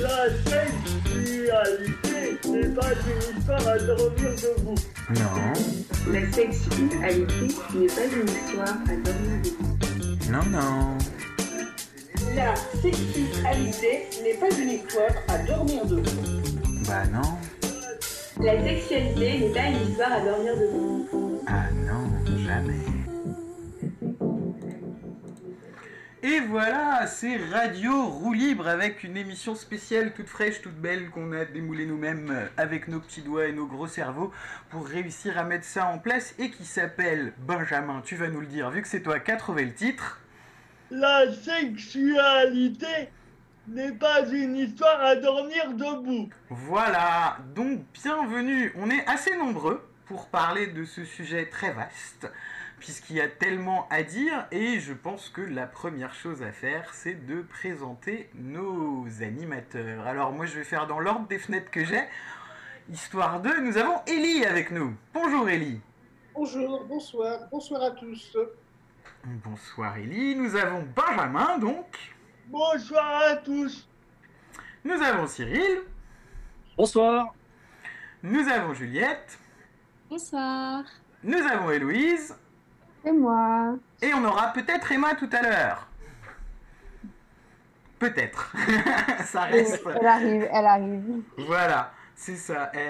La sexualité n'est pas une histoire à dormir debout. Non. La sexualité n'est pas une histoire à dormir debout. Non, non. La sexualité n'est pas une histoire à dormir debout. Bah non. La sexualité n'est pas une histoire à dormir debout. Ah non, jamais. Et voilà, c'est Radio Roue Libre avec une émission spéciale toute fraîche, toute belle qu'on a démoulée nous-mêmes euh, avec nos petits doigts et nos gros cerveaux pour réussir à mettre ça en place et qui s'appelle Benjamin, tu vas nous le dire vu que c'est toi qui as trouvé le titre. La sexualité n'est pas une histoire à dormir debout. Voilà, donc bienvenue, on est assez nombreux pour parler de ce sujet très vaste puisqu'il y a tellement à dire et je pense que la première chose à faire c'est de présenter nos animateurs. Alors moi je vais faire dans l'ordre des fenêtres que j'ai, histoire de... Nous avons Ellie avec nous. Bonjour Ellie. Bonjour, bonsoir, bonsoir à tous. Bonsoir Ellie, nous avons Benjamin donc. Bonsoir à tous. Nous avons Cyril. Bonsoir. Nous avons Juliette. Bonsoir. Nous avons Héloïse. Et moi. Et on aura peut-être Emma tout à l'heure. Peut-être. ça reste. Elle arrive, elle arrive. Voilà, c'est ça. Elle,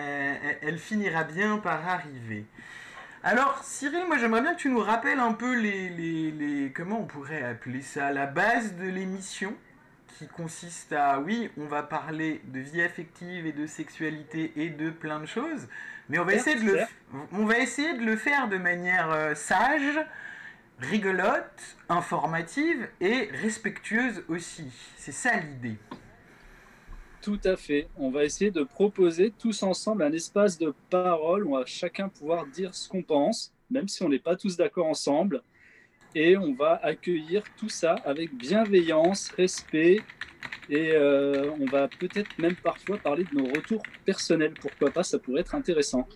elle- elle finira bien par arriver. Alors, Cyril, moi j'aimerais bien que tu nous rappelles un peu les, les, les- Comment on pourrait appeler ça La base de l'émission qui consiste à, oui, on va parler de vie affective et de sexualité et de plein de choses, mais on va, essayer de, le, faire. on va essayer de le faire de manière euh, sage, rigolote, informative et respectueuse aussi. C'est ça l'idée. Tout à fait. On va essayer de proposer tous ensemble un espace de parole où on va chacun pouvoir dire ce qu'on pense, même si on n'est pas tous d'accord ensemble. Et on va accueillir tout ça avec bienveillance, respect. Et euh, on va peut-être même parfois parler de nos retours personnels. Pourquoi pas, ça pourrait être intéressant.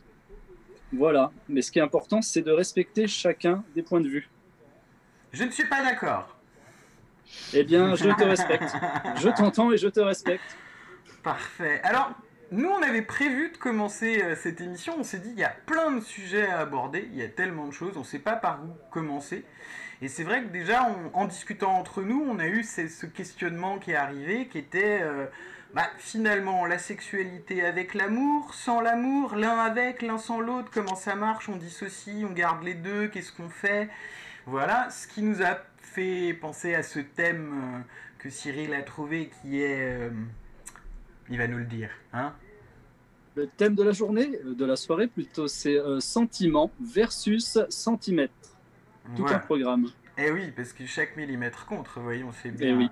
Voilà. Mais ce qui est important, c'est de respecter chacun des points de vue. Je ne suis pas d'accord. Eh bien, je te respecte. Je t'entends et je te respecte. Parfait. Alors, nous, on avait prévu de commencer euh, cette émission. On s'est dit, il y a plein de sujets à aborder. Il y a tellement de choses. On ne sait pas par où commencer. Et c'est vrai que déjà, en discutant entre nous, on a eu ce, questionnement qui est arrivé, qui était euh, bah, finalement la sexualité avec l'amour, sans l'amour, l'un avec, l'un sans l'autre, comment ça marche, on dissocie, on garde les deux, qu'est-ce qu'on fait? Voilà, ce qui nous a fait penser à ce thème euh, que Cyril a trouvé qui est... euh, il va nous le dire, hein Le thème de la journée, de la soirée plutôt, c'est sentiment versus centimètre. Tout Voilà. un programme. Eh oui, parce que chaque millimètre compte, voyons, c'est Eh bien, oui.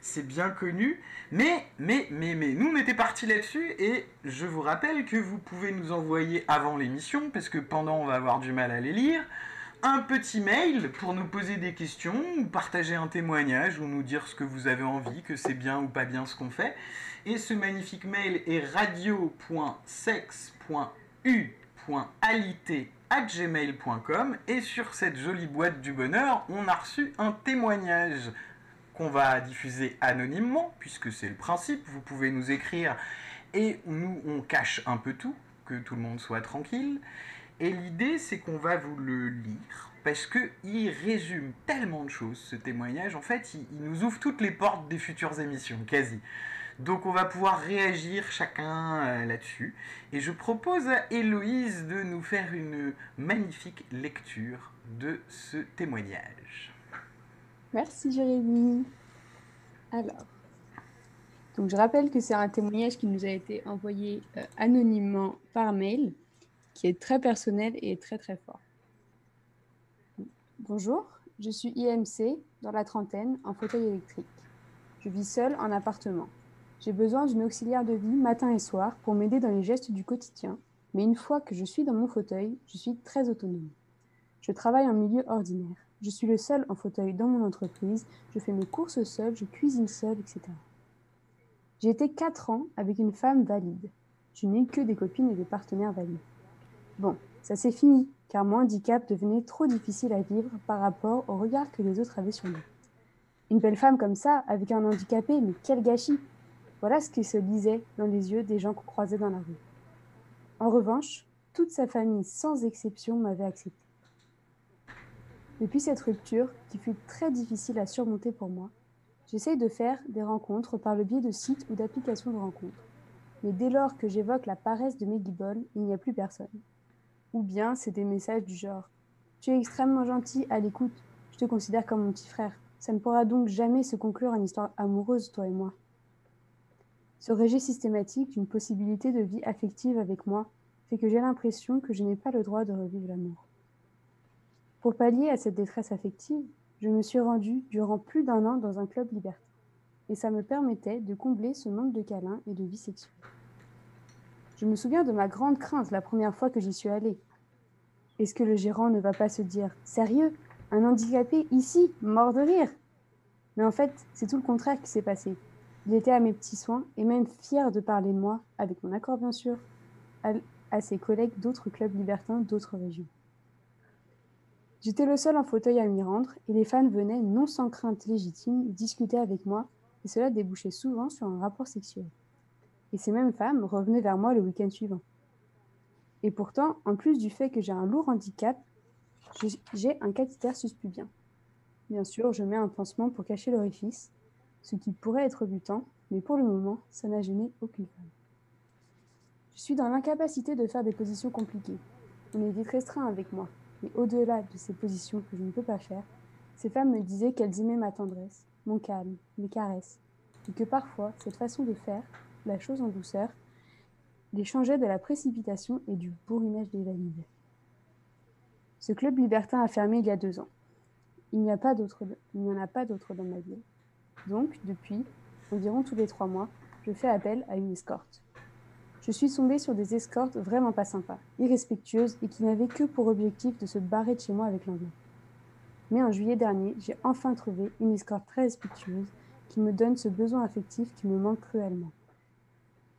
c'est bien connu. Mais, mais, mais, mais, nous on était partis là-dessus et je vous rappelle que vous pouvez nous envoyer avant l'émission, parce que pendant on va avoir du mal à les lire, un petit mail pour nous poser des questions, ou partager un témoignage, ou nous dire ce que vous avez envie, que c'est bien ou pas bien ce qu'on fait. Et ce magnifique mail est radio.sex.u.alité@gmail.com et sur cette jolie boîte du bonheur, on a reçu un témoignage qu'on va diffuser anonymement, puisque c'est le principe, vous pouvez nous écrire et nous on cache un peu tout, que tout le monde soit tranquille. Et l'idée c'est qu'on va vous le lire, parce que il résume tellement de choses ce témoignage, en fait il nous ouvre toutes les portes des futures émissions, quasi. Donc on va pouvoir réagir chacun euh, là-dessus. Et je propose à Héloïse de nous faire une magnifique lecture de ce témoignage. Merci Jérémy. Alors, je rappelle que c'est un témoignage qui nous a été envoyé euh, anonymement par mail, qui est très personnel et très très fort. Bonjour, je suis IMC, dans la trentaine, en fauteuil électrique. Je vis seule en appartement. J'ai besoin d'une auxiliaire de vie matin et soir pour m'aider dans les gestes du quotidien, mais une fois que je suis dans mon fauteuil, je suis très autonome. Je travaille en milieu ordinaire. Je suis le seul en fauteuil dans mon entreprise, je fais mes courses seul, je cuisine seul, etc. J'ai été 4 ans avec une femme valide. Je n'ai que des copines et des partenaires valides. Bon, ça c'est fini, car mon handicap devenait trop difficile à vivre par rapport au regard que les autres avaient sur moi. Une belle femme comme ça, avec un handicapé, mais quel gâchis Voilà ce qui se lisait dans les yeux des gens qu'on croisait dans la rue. En revanche, toute sa famille, sans exception, m'avait accepté. Depuis cette rupture, qui fut très difficile à surmonter pour moi, j'essaye de faire des rencontres par le biais de sites ou d'applications de rencontres. Mais dès lors que j'évoque la paresse de mes guibolles, il n'y a plus personne. Ou bien c'est des messages du genre Tu es extrêmement gentil, à l'écoute, je te considère comme mon petit frère. Ça ne pourra donc jamais se conclure en histoire amoureuse, toi et moi. Ce rejet systématique d'une possibilité de vie affective avec moi fait que j'ai l'impression que je n'ai pas le droit de revivre l'amour. Pour pallier à cette détresse affective, je me suis rendue durant plus d'un an dans un club libertin. Et ça me permettait de combler ce manque de câlins et de vie sexuelle. Je me souviens de ma grande crainte la première fois que j'y suis allée. Est-ce que le gérant ne va pas se dire Sérieux Un handicapé ici, mort de rire? Mais en fait, c'est tout le contraire qui s'est passé. Il était à mes petits soins et même fier de parler de moi, avec mon accord bien sûr, à, à ses collègues d'autres clubs libertins d'autres régions. J'étais le seul en fauteuil à m'y rendre et les fans venaient, non sans crainte légitime, discuter avec moi et cela débouchait souvent sur un rapport sexuel. Et ces mêmes femmes revenaient vers moi le week-end suivant. Et pourtant, en plus du fait que j'ai un lourd handicap, j'ai un cathéter suspubien. Bien sûr, je mets un pansement pour cacher l'orifice, ce qui pourrait être butant, mais pour le moment, ça n'a gêné aucune femme. Je suis dans l'incapacité de faire des positions compliquées. On est vite restreint avec moi, mais au-delà de ces positions que je ne peux pas faire, ces femmes me disaient qu'elles aimaient ma tendresse, mon calme, mes caresses, et que parfois, cette façon de faire, la chose en douceur, les changeait de la précipitation et du bourrinage des valides. Ce club libertin a fermé il y a deux ans. Il n'y, en a pas d'autre dans ma ville. Donc, depuis, environ tous les trois mois, je fais appel à une escorte. Je suis tombée sur des escortes vraiment pas sympas, irrespectueuses et qui n'avaient que pour objectif de se barrer de chez moi avec l'envie. Mais en juillet dernier, j'ai enfin trouvé une escorte très respectueuse qui me donne ce besoin affectif qui me manque cruellement,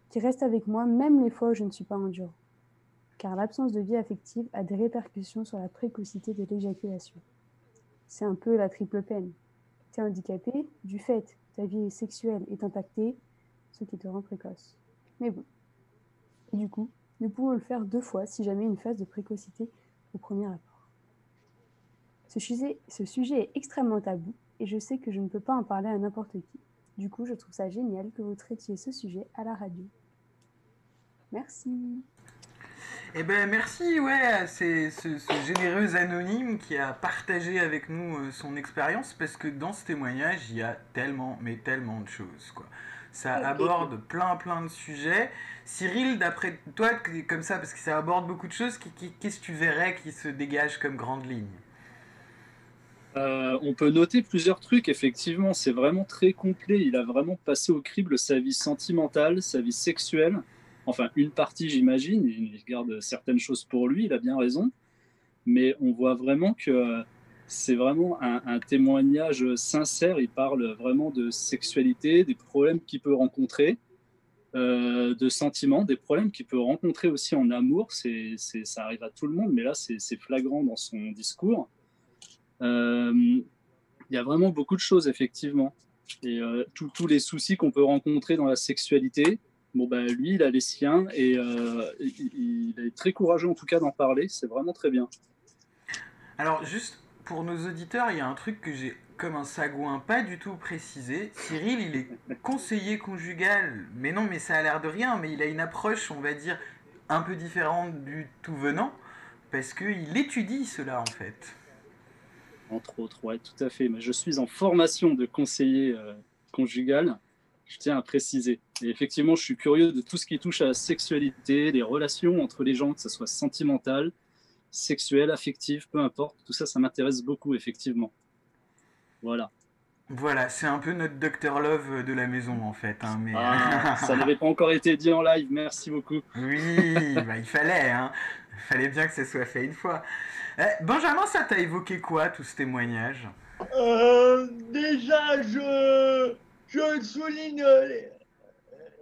qui reste avec moi même les fois où je ne suis pas endurant, car l'absence de vie affective a des répercussions sur la précocité de l'éjaculation. C'est un peu la triple peine. Handicapé, du fait, ta vie sexuelle est impactée, ce qui te rend précoce. Mais bon. Et du coup, nous pouvons le faire deux fois si jamais une phase de précocité au premier rapport. Ce sujet est extrêmement tabou et je sais que je ne peux pas en parler à n'importe qui. Du coup, je trouve ça génial que vous traitiez ce sujet à la radio. Merci. Eh ben merci, ouais, c'est ce, ce, généreux anonyme qui a partagé avec nous euh, son expérience parce que dans ce témoignage, il y a tellement, mais tellement de choses, quoi. Ça aborde plein, plein de sujets. Cyril, d'après toi, comme ça, parce que ça aborde beaucoup de choses, qu'est-ce que tu verrais qui se dégage comme grande ligne? Euh, on peut noter plusieurs trucs, effectivement, c'est vraiment très complet. Il a vraiment passé au crible sa vie sentimentale, sa vie sexuelle. Enfin, une partie, j'imagine. Il garde certaines choses pour lui, il a bien raison. Mais on voit vraiment que c'est vraiment un, témoignage sincère. Il parle vraiment de sexualité, des problèmes qu'il peut rencontrer, euh, de sentiments, des problèmes qu'il peut rencontrer aussi en amour. C'est, ça arrive à tout le monde, mais là, c'est flagrant dans son discours. Euh, il y a vraiment beaucoup de choses, effectivement. Et euh, tous les soucis qu'on peut rencontrer dans la sexualité, bon, ben, lui, il a les siens et euh, il, il, est très courageux, en tout cas, d'en parler. C'est vraiment très bien. Alors, juste pour nos auditeurs, il y a un truc que j'ai, comme un sagouin, pas du tout précisé. Cyril, il est conseiller conjugal, mais non, mais ça a l'air de rien, mais il a une approche, on va dire, un peu différente du tout venant, parce qu'il étudie cela, en fait. Entre autres, ouais, tout à fait. Mais je suis en formation de conseiller euh, conjugal, je tiens à préciser. Et effectivement, je suis curieux de tout ce qui touche à la sexualité, les relations entre les gens, que ce soit sentimental, sexuelle, affective, peu importe. Tout ça, ça m'intéresse beaucoup, effectivement. Voilà. Voilà, c'est un peu notre Docteur Love de la maison, en fait. Hein, mais... Ah, ça n'avait pas encore été dit en live, merci beaucoup. Oui, bah, il fallait, hein. Il fallait bien que ça soit fait une fois. Eh, Benjamin, ça t'a évoqué quoi, tout ce témoignage? Euh, Déjà, je, je souligne,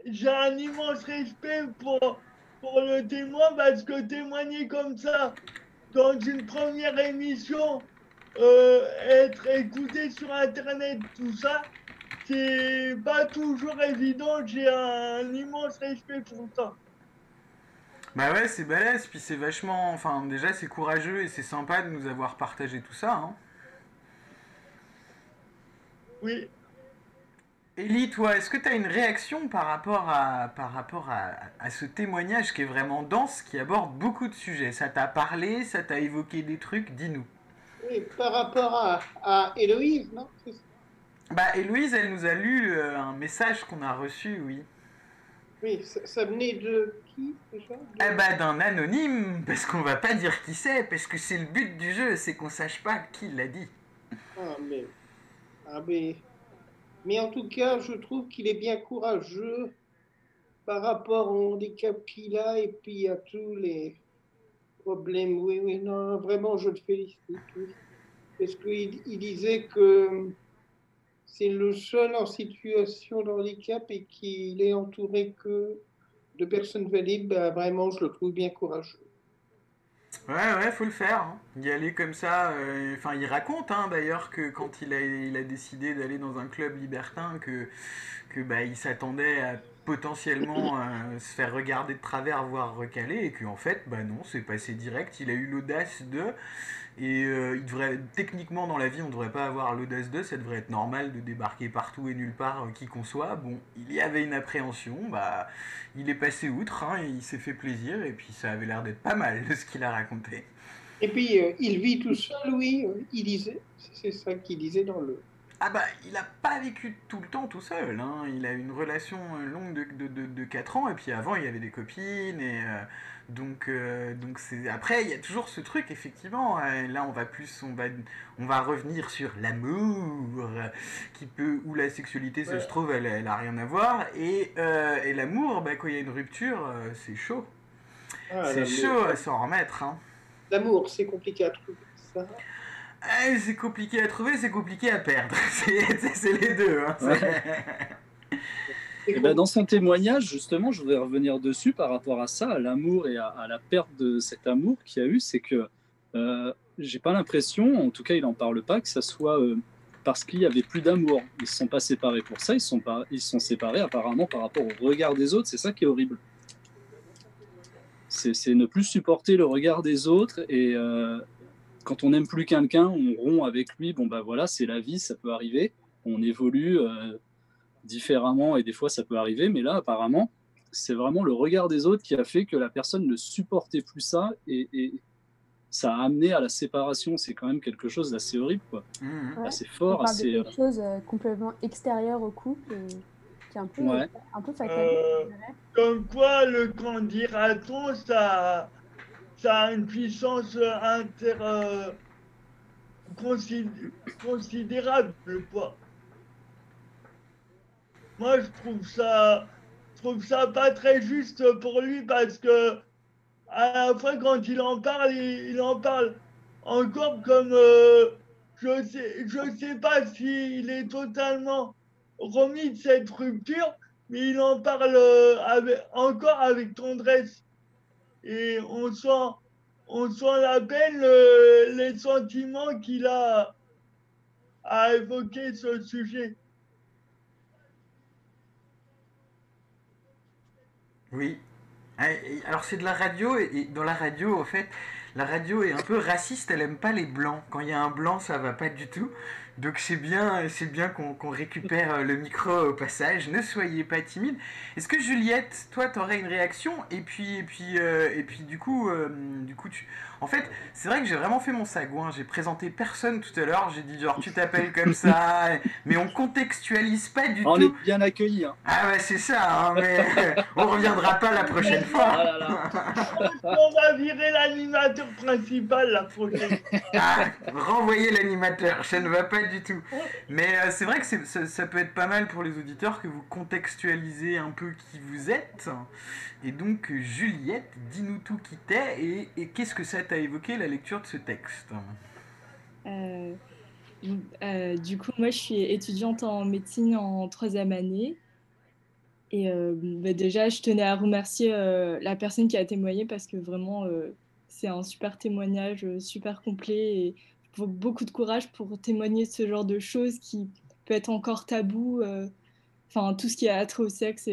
j'ai un immense respect pour, pour le témoin parce que témoigner comme ça dans une première émission, euh, être écouté sur internet, tout ça, c'est pas toujours évident. J'ai un immense respect pour ça. Bah ouais, c'est balèze, puis c'est vachement. Enfin, déjà, c'est courageux et c'est sympa de nous avoir partagé tout ça. Hein. Oui. Ellie, toi, est-ce que tu as une réaction par rapport, à, par rapport à, à ce témoignage qui est vraiment dense, qui aborde beaucoup de sujets? Ça t'a parlé, ça t'a évoqué des trucs? Dis-nous. Oui, par rapport à, à Héloïse, non? Bah, Héloïse, elle nous a lu euh, un message qu'on a reçu, oui. Oui, ça, ça venait de qui déjà? De- Eh bah, d'un anonyme, parce qu'on va pas dire qui c'est, parce que c'est le but du jeu, c'est qu'on sache pas qui l'a dit. Ah, mais... Ah, mais... Mais en tout cas, je trouve qu'il est bien courageux par rapport au handicap qu'il a et puis à tous les problèmes. Oui, oui, non, vraiment, je le félicite. Parce qu'il il disait que c'est le seul en situation de handicap et qu'il est entouré que de personnes valides. Ben, vraiment, je le trouve bien courageux. Ouais, ouais, faut le faire. hein. Y aller comme ça. euh, Enfin, il raconte hein, d'ailleurs que quand il a, il a décidé d'aller dans un club libertin, que, que bah, il s'attendait à potentiellement euh, se faire regarder de travers, voire recaler, et qu'en fait, bah non, c'est passé direct. Il a eu l'audace de. Et euh, techniquement, dans la vie, on ne devrait pas avoir l'audace de, ça devrait être normal de débarquer partout et nulle part, euh, qui qu'on soit. Bon, il y avait une appréhension, bah, il est passé outre, hein, il s'est fait plaisir, et puis ça avait l'air d'être pas mal de ce qu'il a raconté. Et puis, euh, il vit tout seul, oui, il disait. C'est ça qu'il disait dans le. Ah bah, il n'a pas vécu tout le temps tout seul, hein. il a une relation euh, longue de, de, de, de 4 ans, et puis avant il y avait des copines, et euh, donc, euh, donc c'est... Après, il y a toujours ce truc, effectivement, euh, là on va plus, on va, on va revenir sur l'amour, qui peut, où la sexualité, ça Ouais. se trouve, elle, elle a rien à voir, et, et l'amour, bah, quand il y a une rupture, c'est chaud, Ah, c'est l'amour. chaud à s'en remettre, hein. L'amour, c'est compliqué à trouver. Ça. Ah, c'est compliqué à trouver, c'est compliqué à perdre, c'est, les deux, hein. C'est Eh ben, dans son témoignage, justement, je voudrais revenir dessus par rapport à ça, à l'amour et à, à la perte de cet amour qu'il y a eu. C'est que euh, j'ai pas l'impression, en tout cas, il en parle pas, que ça soit euh, parce qu'il y avait plus d'amour. Ils se sont pas séparés pour ça. Ils se sont pas, ils sont séparés apparemment par rapport au regard des autres. C'est ça qui est horrible. C'est c'est ne plus supporter le regard des autres et euh, quand on n'aime plus quelqu'un, on rompt avec lui. Bon bah voilà, c'est la vie, ça peut arriver. On évolue. euh, différemment et des fois ça peut arriver, mais là apparemment c'est vraiment le regard des autres qui a fait que la personne ne supportait plus ça et, et ça a amené à la séparation. C'est quand même quelque chose d'assez horrible, quoi. Mhm. Ouais. assez On fort, parle de assez. quelque chose euh, complètement extérieur au couple et qui est un peu, Ouais. un peu fatal. Euh. Comme quoi, le quand dira-t-on, ça, a une puissance inter, euh, consid- considérable. Moi, je trouve ça, je trouve ça pas très juste pour lui parce que à la fois quand il en parle, il, en parle encore comme euh, je sais, je sais pas s'il est totalement remis de cette rupture, mais il en parle euh, avec, encore avec tendresse. Et on sent, on sent la peine, les sentiments qu'il a à évoquer ce sujet. Oui. Ah, Alors c'est de la radio et, et dans la radio en fait la radio est un peu raciste, elle aime pas les blancs. Quand il y a un blanc ça va pas du tout. Donc c'est bien, c'est bien qu'on récupère euh, le micro au passage. Ne soyez pas timide. Est-ce que Juliette, toi t'aurais une réaction? Et puis et puis euh, et puis du coup euh, du coup tu en fait c'est vrai que j'ai vraiment fait mon sagouin. J'ai présenté personne tout à l'heure. J'ai dit genre tu t'appelles comme ça, mais on contextualise pas du Ah, on tout. est bien accueillis. Hein. Ah ouais, c'est ça, hein, mais on reviendra pas la prochaine fois. Ah là là. On va virer l'animateur principal la prochaine. Ah, renvoyer l'animateur, ça ne va pas du tout. Mais euh, c'est vrai que ça, ça peut être pas mal pour les auditeurs que vous contextualisez un peu qui vous êtes. Et donc, Juliette, dis-nous tout qui t'es et, qu'est-ce que ça t'a évoqué la lecture de ce texte? Euh, euh, du coup, moi, je suis étudiante en médecine en troisième année. Et euh, bah, déjà, je tenais à remercier la personne qui a témoigné parce que vraiment, c'est un super témoignage, super complet. Et faut beaucoup de courage pour témoigner ce genre de choses qui peut être encore tabou. Enfin, tout ce qui a trait au sexe,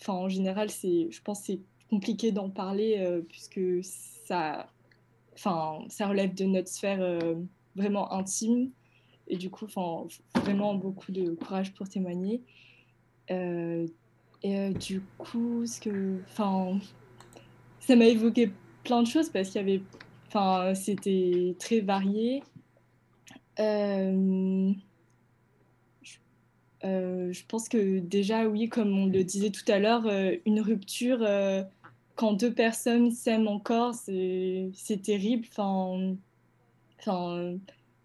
enfin, en général, c'est, je pense c'est compliqué d'en parler euh, puisque ça, enfin, ça relève de notre sphère euh, vraiment intime. Et du coup, enfin, vraiment beaucoup de courage pour témoigner. Euh, et du coup, ce que, enfin, ça m'a évoqué plein de choses parce qu'il y avait, enfin, c'était très varié. Euh, je, pense que déjà, oui, comme on le disait tout à l'heure, euh, une rupture, euh, quand deux personnes s'aiment encore, c'est terrible. Enfin,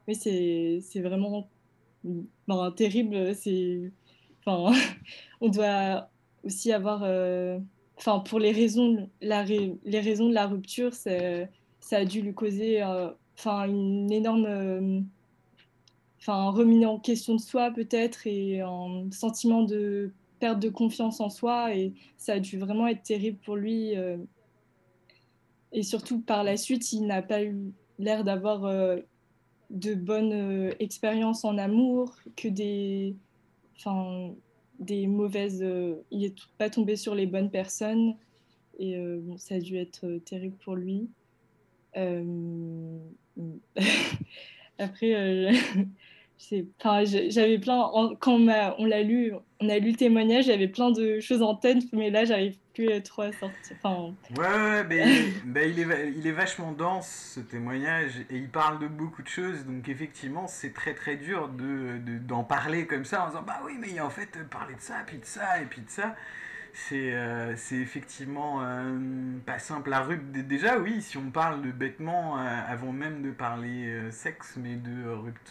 oui, c'est vraiment terrible. Enfin, on doit aussi avoir, enfin, pour les raisons, les raisons de la rupture, ça a dû lui causer, enfin, une énorme, enfin, remis en question de soi peut-être et un sentiment de perte de confiance en soi et ça a dû vraiment être terrible pour lui. euh, et surtout par la suite, il n'a pas eu l'air d'avoir euh, de bonnes euh, expériences en amour, que des, enfin, des mauvaises. il n'est pas tombé sur les bonnes personnes et ça a dû être terrible pour lui. Après, euh, enfin, j'avais plein. quand on, on l'a lu, on a lu le témoignage, j'avais plein de choses en tête, mais là, j'arrive plus trop à sortir. Enfin, Ouais, ben, il, est, il est vachement dense ce témoignage et il parle de beaucoup de choses, donc effectivement c'est très très dur de, de- d'en parler comme ça en disant bah oui mais en fait parler de ça, puis de ça et puis de ça. C'est, euh, c'est effectivement euh, pas simple. La rupture, déjà oui, si on parle de bêtement euh, avant même de parler sexe, mais de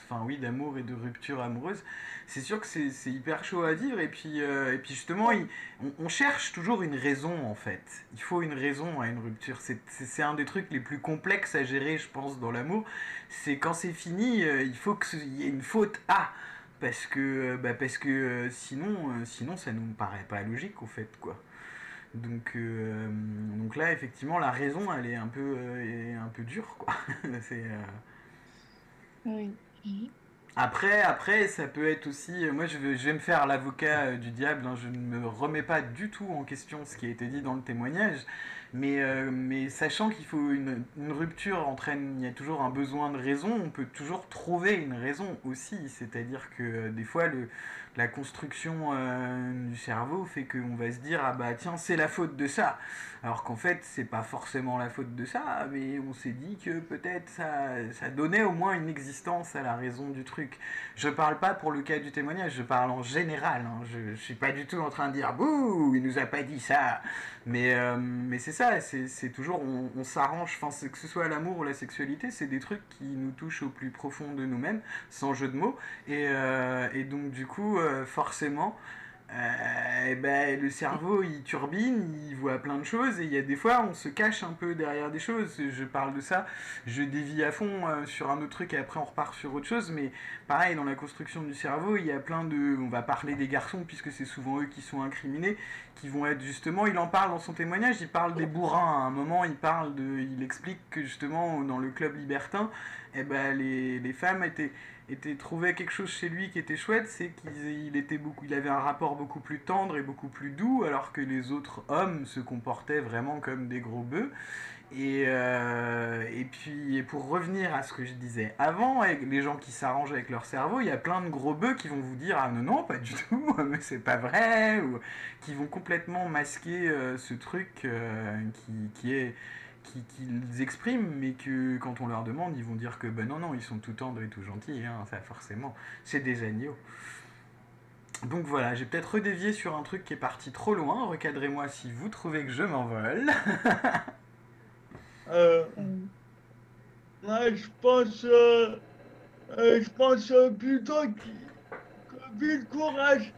enfin oui, d'amour et de rupture amoureuse, c'est sûr que c'est, hyper chaud à dire. Et puis, et puis justement, on, on cherche toujours une raison en fait. Il faut une raison à une rupture. C'est un des trucs les plus complexes à gérer, je pense, dans l'amour. C'est quand c'est fini, il faut qu'il y ait une faute à. Parce que, euh, bah, parce que euh, sinon, euh, sinon, ça nous paraît pas logique au fait, quoi. Donc, euh, donc là, effectivement, la raison, elle est un peu, euh, un peu dure, quoi. C'est, euh, oui. Après, après, ça peut être aussi. Moi, je vais, je vais me faire l'avocat du diable. hein, je ne me remets pas du tout en question ce qui a été dit dans le témoignage. Mais, euh, mais sachant qu'il faut une, rupture entraîne, il y a toujours un besoin de raison. On peut toujours trouver une raison aussi. C'est-à-dire que euh, des fois, la construction euh, du cerveau fait qu'on va se dire ah bah tiens c'est la faute de ça. Alors qu'en fait, c'est pas forcément la faute de ça, mais on s'est dit que peut-être ça, ça donnait au moins une existence à la raison du truc. Je parle pas pour le cas du témoignage, je parle en général. hein. Je, je suis pas du tout en train de dire bouh, il nous a pas dit ça. Mais, euh, mais c'est ça, c'est toujours, on, on s'arrange, que ce soit l'amour ou la sexualité, c'est des trucs qui nous touchent au plus profond de nous-mêmes, sans jeu de mots. Et, euh, et donc, du coup, euh, forcément. Euh, eh ben, le cerveau il turbine, il voit plein de choses et il y a des fois on se cache un peu derrière des choses. Je parle de ça, je dévie à fond euh, sur un autre truc et après on repart sur autre chose. Mais pareil, dans la construction du cerveau, il y a plein de. On va parler des garçons puisque c'est souvent eux qui sont incriminés, qui vont être justement. Il en parle dans son témoignage, il parle des bourrins. À un moment, il parle de. Il explique que justement dans le club libertin, eh ben, les, les femmes étaient était trouvé quelque chose chez lui qui était chouette, c'est qu'il il était beaucoup, il avait un rapport beaucoup plus tendre et beaucoup plus doux, alors que les autres hommes se comportaient vraiment comme des gros bœufs. Et, euh, puis, pour revenir à ce que je disais avant, les gens qui s'arrangent avec leur cerveau, il y a plein de gros bœufs qui vont vous dire ah non non pas du tout, mais c'est pas vrai, ou qui vont complètement masquer euh, ce truc euh, qui, est qu'ils expriment, mais que quand on leur demande, ils vont dire que ben non, non, ils sont tout tendres et tout gentils, hein, ça forcément, c'est des agneaux. Donc voilà, j'ai peut-être redévié sur un truc qui est parti trop loin, recadrez-moi si vous trouvez que je m'envole. Euh, je pense, euh, euh, je pense euh, plutôt qu'il- que vu le courage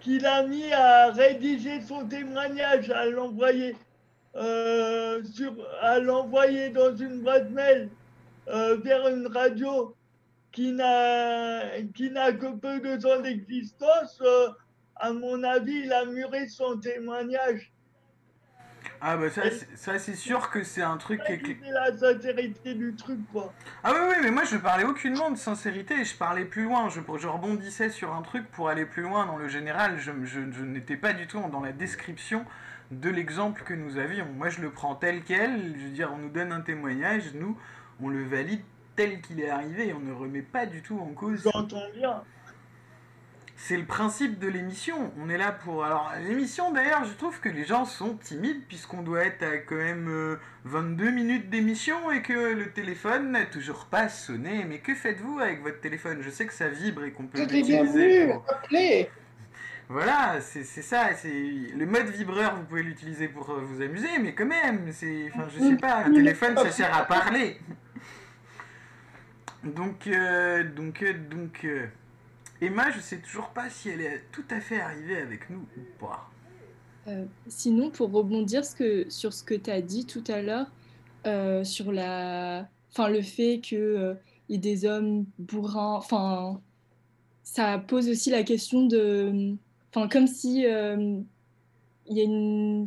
qu'il a mis à rédiger son témoignage, à l'envoyer, euh, sur, à l'envoyer dans une boîte mail euh, vers une radio qui n'a, qui n'a que peu de temps d'existence, euh, à mon avis, il a mûri son témoignage. Ah bah ça, c'est- ça c'est sûr que c'est un truc qui est... la sincérité du truc, quoi. Ah oui, oui, mais moi je parlais aucunement de sincérité, je parlais plus loin, je, je rebondissais sur un truc pour aller plus loin dans le général, je, je- je n'étais pas du tout dans la description de l'exemple que nous avions. Moi je le prends tel quel, je veux dire, on nous donne un témoignage, nous on le valide tel qu'il est arrivé, on ne remet pas du tout en cause J'entends bien. c'est le principe de l'émission. On est là pour. Alors, l'émission d'ailleurs, je trouve que les gens sont timides puisqu'on doit être à quand même euh, 22 minutes d'émission et que le téléphone n'a toujours pas sonné. Mais que faites-vous avec votre téléphone? Je sais que ça vibre et qu'on peut l'utiliser. Pour... Voilà, c'est ça. C'est le mode vibreur, vous pouvez l'utiliser pour euh, vous amuser, mais quand même, c'est. Enfin, je sais pas. Un téléphone, ça sert à parler. Donc, euh, donc, euh, donc. Emma, je sais toujours pas si elle est tout à fait arrivée avec nous ou pas. Sinon, pour rebondir que, sur ce que tu as dit tout à l'heure, sur la, le fait qu'il y ait des hommes bourrins, ça pose aussi la question de, enfin, comme si euh, il y a une,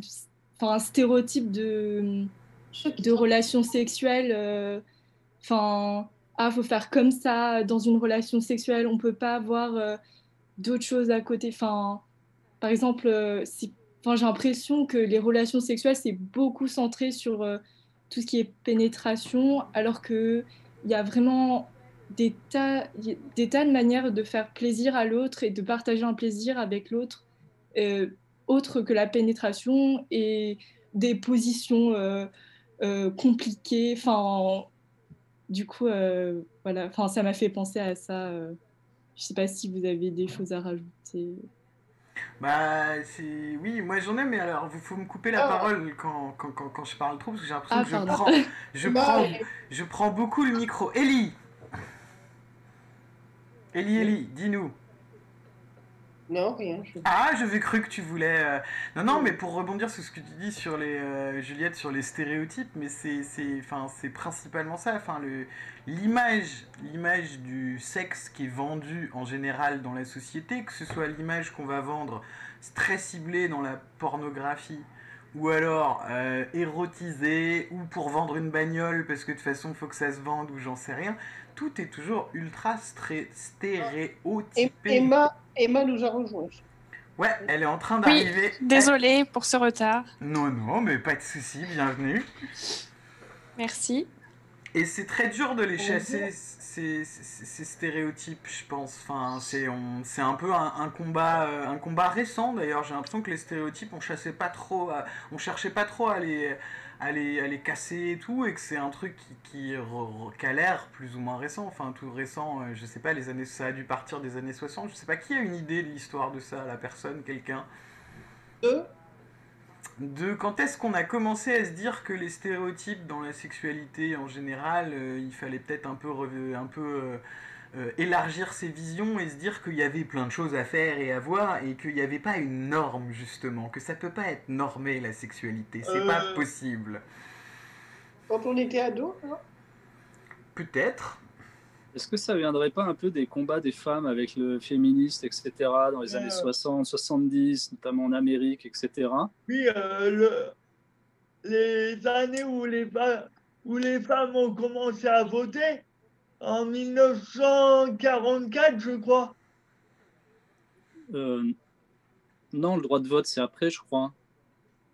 enfin, un stéréotype de, de relations sexuelles, euh, enfin, ah, faut faire comme ça dans une relation sexuelle, on peut pas avoir euh, d'autres choses à côté, enfin, par exemple, Enfin, j'ai l'impression que les relations sexuelles, c'est beaucoup centré sur euh, tout ce qui est pénétration, alors qu'il y a vraiment des tas, des tas de manières de faire plaisir à l'autre et de partager un plaisir avec l'autre, euh, autre que la pénétration et des positions euh, euh, compliquées. Enfin, du coup, euh, voilà, enfin, ça m'a fait penser à ça. Je sais pas si vous avez des choses à rajouter. Bah, c'est. Oui, moi j'en ai, mais alors, il faut me couper la Ah. parole quand, quand, quand, quand je parle trop, parce que j'ai l'impression Ah, que je prends, je, Bah, prends, je prends beaucoup le micro. Ellie Ellie, Ellie, dis-nous. Non, rien. je- Ah, j'avais cru que tu voulais. euh, Non, non, mais pour rebondir sur ce que tu dis sur les euh, Juliette, sur les stéréotypes, mais c'est, c'est, enfin, c'est principalement ça. Enfin, le, l'image, l'image du sexe qui est vendue en général dans la société, que ce soit l'image qu'on va vendre très ciblée dans la pornographie, ou alors euh, érotisée, ou pour vendre une bagnole parce que de toute façon il faut que ça se vende, ou j'en sais rien. Tout est toujours ultra stéréotypé. Emma, Emma nous a rejoints. Ouais, elle est en train Oui, d'arriver. désolée pour ce retard. Non, non, mais pas de souci, bienvenue. Merci. Et c'est très dur de les chasser, ces, stéréotypes, je pense. Enfin, c'est un peu un, combat, euh, un combat récent d'ailleurs. J'ai l'impression que les stéréotypes, on chassait pas trop, on cherchait pas trop à les, à les, à les casser et tout, et que c'est un truc qui, qui, a l'air plus ou moins récent. Enfin, tout récent, euh, je sais pas, les années, ça a dû partir des années 60. Je sais pas qui a une idée de l'histoire de ça, la personne, quelqu'un? De quand est-ce qu'on a commencé à se dire que les stéréotypes dans la sexualité en général, euh, il fallait peut-être un peu, un peu euh, euh, élargir ses visions et se dire qu'il y avait plein de choses à faire et à voir et qu'il n'y avait pas une norme justement, que ça peut pas être normé la sexualité, c'est pas possible. Quand on était ado, hein, Peut-être. Est-ce que ça viendrait pas un peu des combats des femmes avec le féministe, etc., dans les Euh. années 60, 70, notamment en Amérique, etc. Oui, euh, le- les années où les, fa- où les femmes ont commencé à voter, en 1944, je crois. Euh, non, le droit de vote, c'est après, je crois.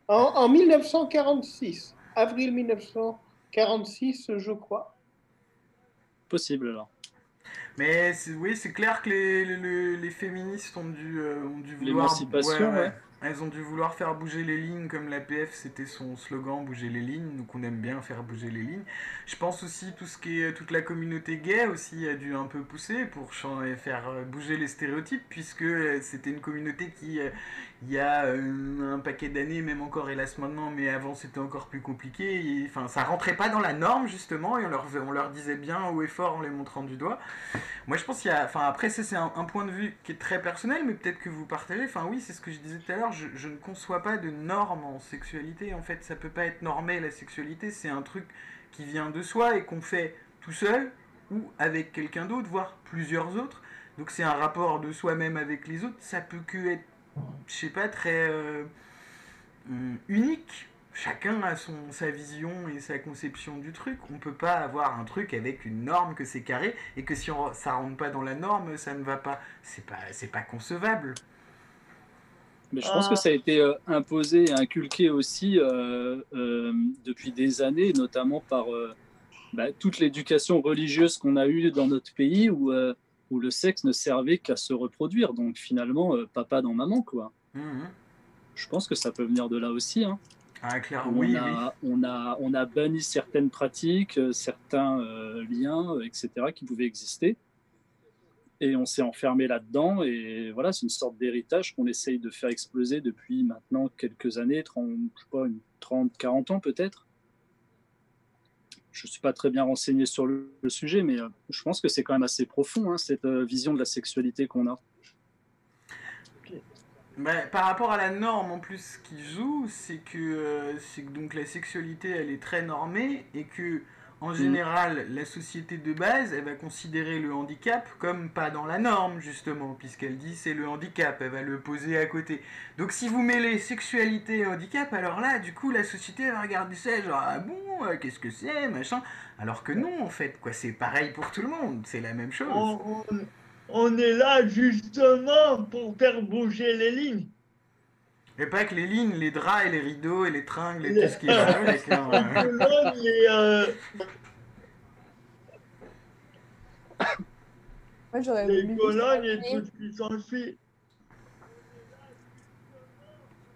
en, en 1946, avril 1946, je crois. Possible alors. Mais oui, c'est clair que les, les- les féministes ont dû, euh, ont dû vouloir. L'émancipation, ouais. Elles ont dû vouloir faire bouger les lignes, comme l'APF, c'était son slogan, bouger les lignes. Donc on aime bien faire bouger les lignes. Je pense aussi tout ce qui est toute la communauté gay aussi a dû un peu pousser pour faire euh, bouger les stéréotypes, puisque euh, c'était une communauté qui, il y a euh, un paquet d'années, même encore hélas maintenant, mais avant c'était encore plus compliqué. Enfin, ça rentrait pas dans la norme justement, et on leur, on leur disait bien haut et fort en les montrant du doigt. Moi, je pense qu'il y a. Enfin, après, c'est un, point de vue qui est très personnel, mais peut-être que vous partagez. Enfin, oui, c'est ce que je disais tout à l'heure. Je, je ne conçois pas de normes en sexualité. En fait, ça peut pas être normé, la sexualité. C'est un truc qui vient de soi et qu'on fait tout seul ou avec quelqu'un d'autre, voire plusieurs autres. Donc, c'est un rapport de soi-même avec les autres. Ça peut que être, je sais pas, très. euh, hum, unique. chacun a son, sa vision et sa conception du truc. On peut pas avoir un truc avec une norme que c'est carré et que si on, ça rentre pas dans la norme, ça ne va pas. C'est pas, c'est pas concevable. Mais je pense que ça a été euh, imposé et inculqué aussi euh, euh, depuis des années, notamment par euh, bah, toute l'éducation religieuse qu'on a eue dans notre pays où, euh, où le sexe ne servait qu'à se reproduire. Donc finalement, euh, papa dans maman, quoi. Mhm. Je pense que ça peut venir de là aussi. Hein. Ah, clair, on, oui, a, on, a, on a banni certaines pratiques, euh, certains euh, liens, etc., qui pouvaient exister. Et on s'est enfermé là-dedans. Et voilà, c'est une sorte d'héritage qu'on essaye de faire exploser depuis maintenant quelques années, 30, je sais pas, une 30, 40 ans peut-être. Je ne suis pas très bien renseigné sur le, le sujet, mais euh, je pense que c'est quand même assez profond, hein, cette euh, vision de la sexualité qu'on a. Bah, par rapport à la norme en plus qui joue, c'est que, euh, c'est que donc la sexualité elle est très normée et que en général la société de base elle va considérer le handicap comme pas dans la norme justement puisqu'elle dit c'est le handicap, elle va le poser à côté. Donc si vous mêlez sexualité et handicap alors là du coup la société va regarder ça genre ah bon euh, qu'est-ce que c'est machin alors que non en fait quoi c'est pareil pour tout le monde c'est la même chose. On, on- on est là justement pour faire bouger les lignes. Et pas que les lignes, les draps et les rideaux et les tringles et tout ce qui les, euh, Moi, j'aurais les colonnes et tout ce qui s'ensuit.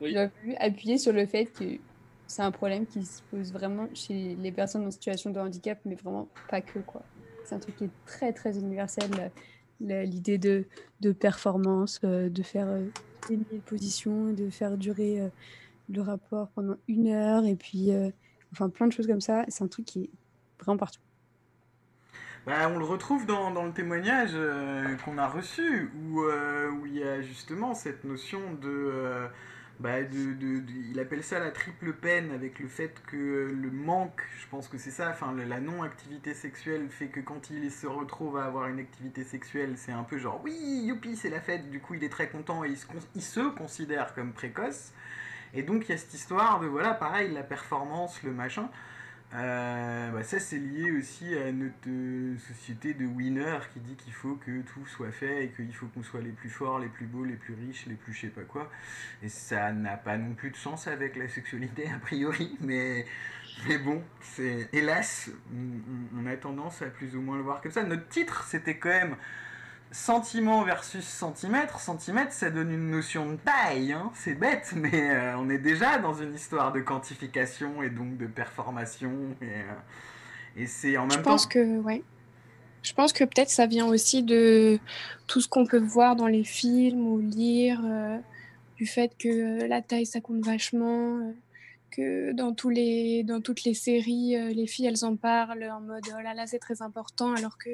j'aurais voulu appuyer sur le fait que c'est un problème qui se pose vraiment chez les personnes en situation de handicap, mais vraiment pas que, quoi. C'est un truc qui est très, très universel. L'idée de, de performance, euh, de faire de positions, de faire durer euh, le rapport pendant une heure, et puis, euh, enfin, plein de choses comme ça. C'est un truc qui est vraiment partout. Bah, on le retrouve dans, dans le témoignage euh, qu'on a reçu, où, il y a justement cette notion de, bah, de, de- Il appelle ça la triple peine, avec le fait que le manque, je pense que c'est ça, enfin, la non-activité sexuelle fait que quand il se retrouve à avoir une activité sexuelle, c'est un peu genre oui, youpi, c'est la fête, du coup il est très content et il se, il se considère comme précoce. Et donc il y a cette histoire de, voilà, pareil, la performance, le machin. Euh, bah ça c'est lié aussi à notre euh, société de winner qui dit qu'il faut que tout soit fait et qu'il faut qu'on soit les plus forts, les plus beaux, les plus riches, les plus je sais pas quoi. Et ça n'a pas non plus de sens avec la sexualité a priori, mais, mais bon, c'est hélas, on, a tendance à plus ou moins le voir comme ça. Notre titre c'était quand même Sentiment versus centimètre, centimètre ça donne une notion de taille, hein. c'est bête, mais euh, on est déjà dans une histoire de quantification et donc de performation, et, euh, et c'est en même Je temps... pense que, ouais. Je pense que peut-être ça vient aussi de tout ce qu'on peut voir dans les films ou lire, euh, du fait que la taille ça compte vachement, que dans, toutes les séries, euh, les filles elles en parlent en mode oh là là c'est très important, alors que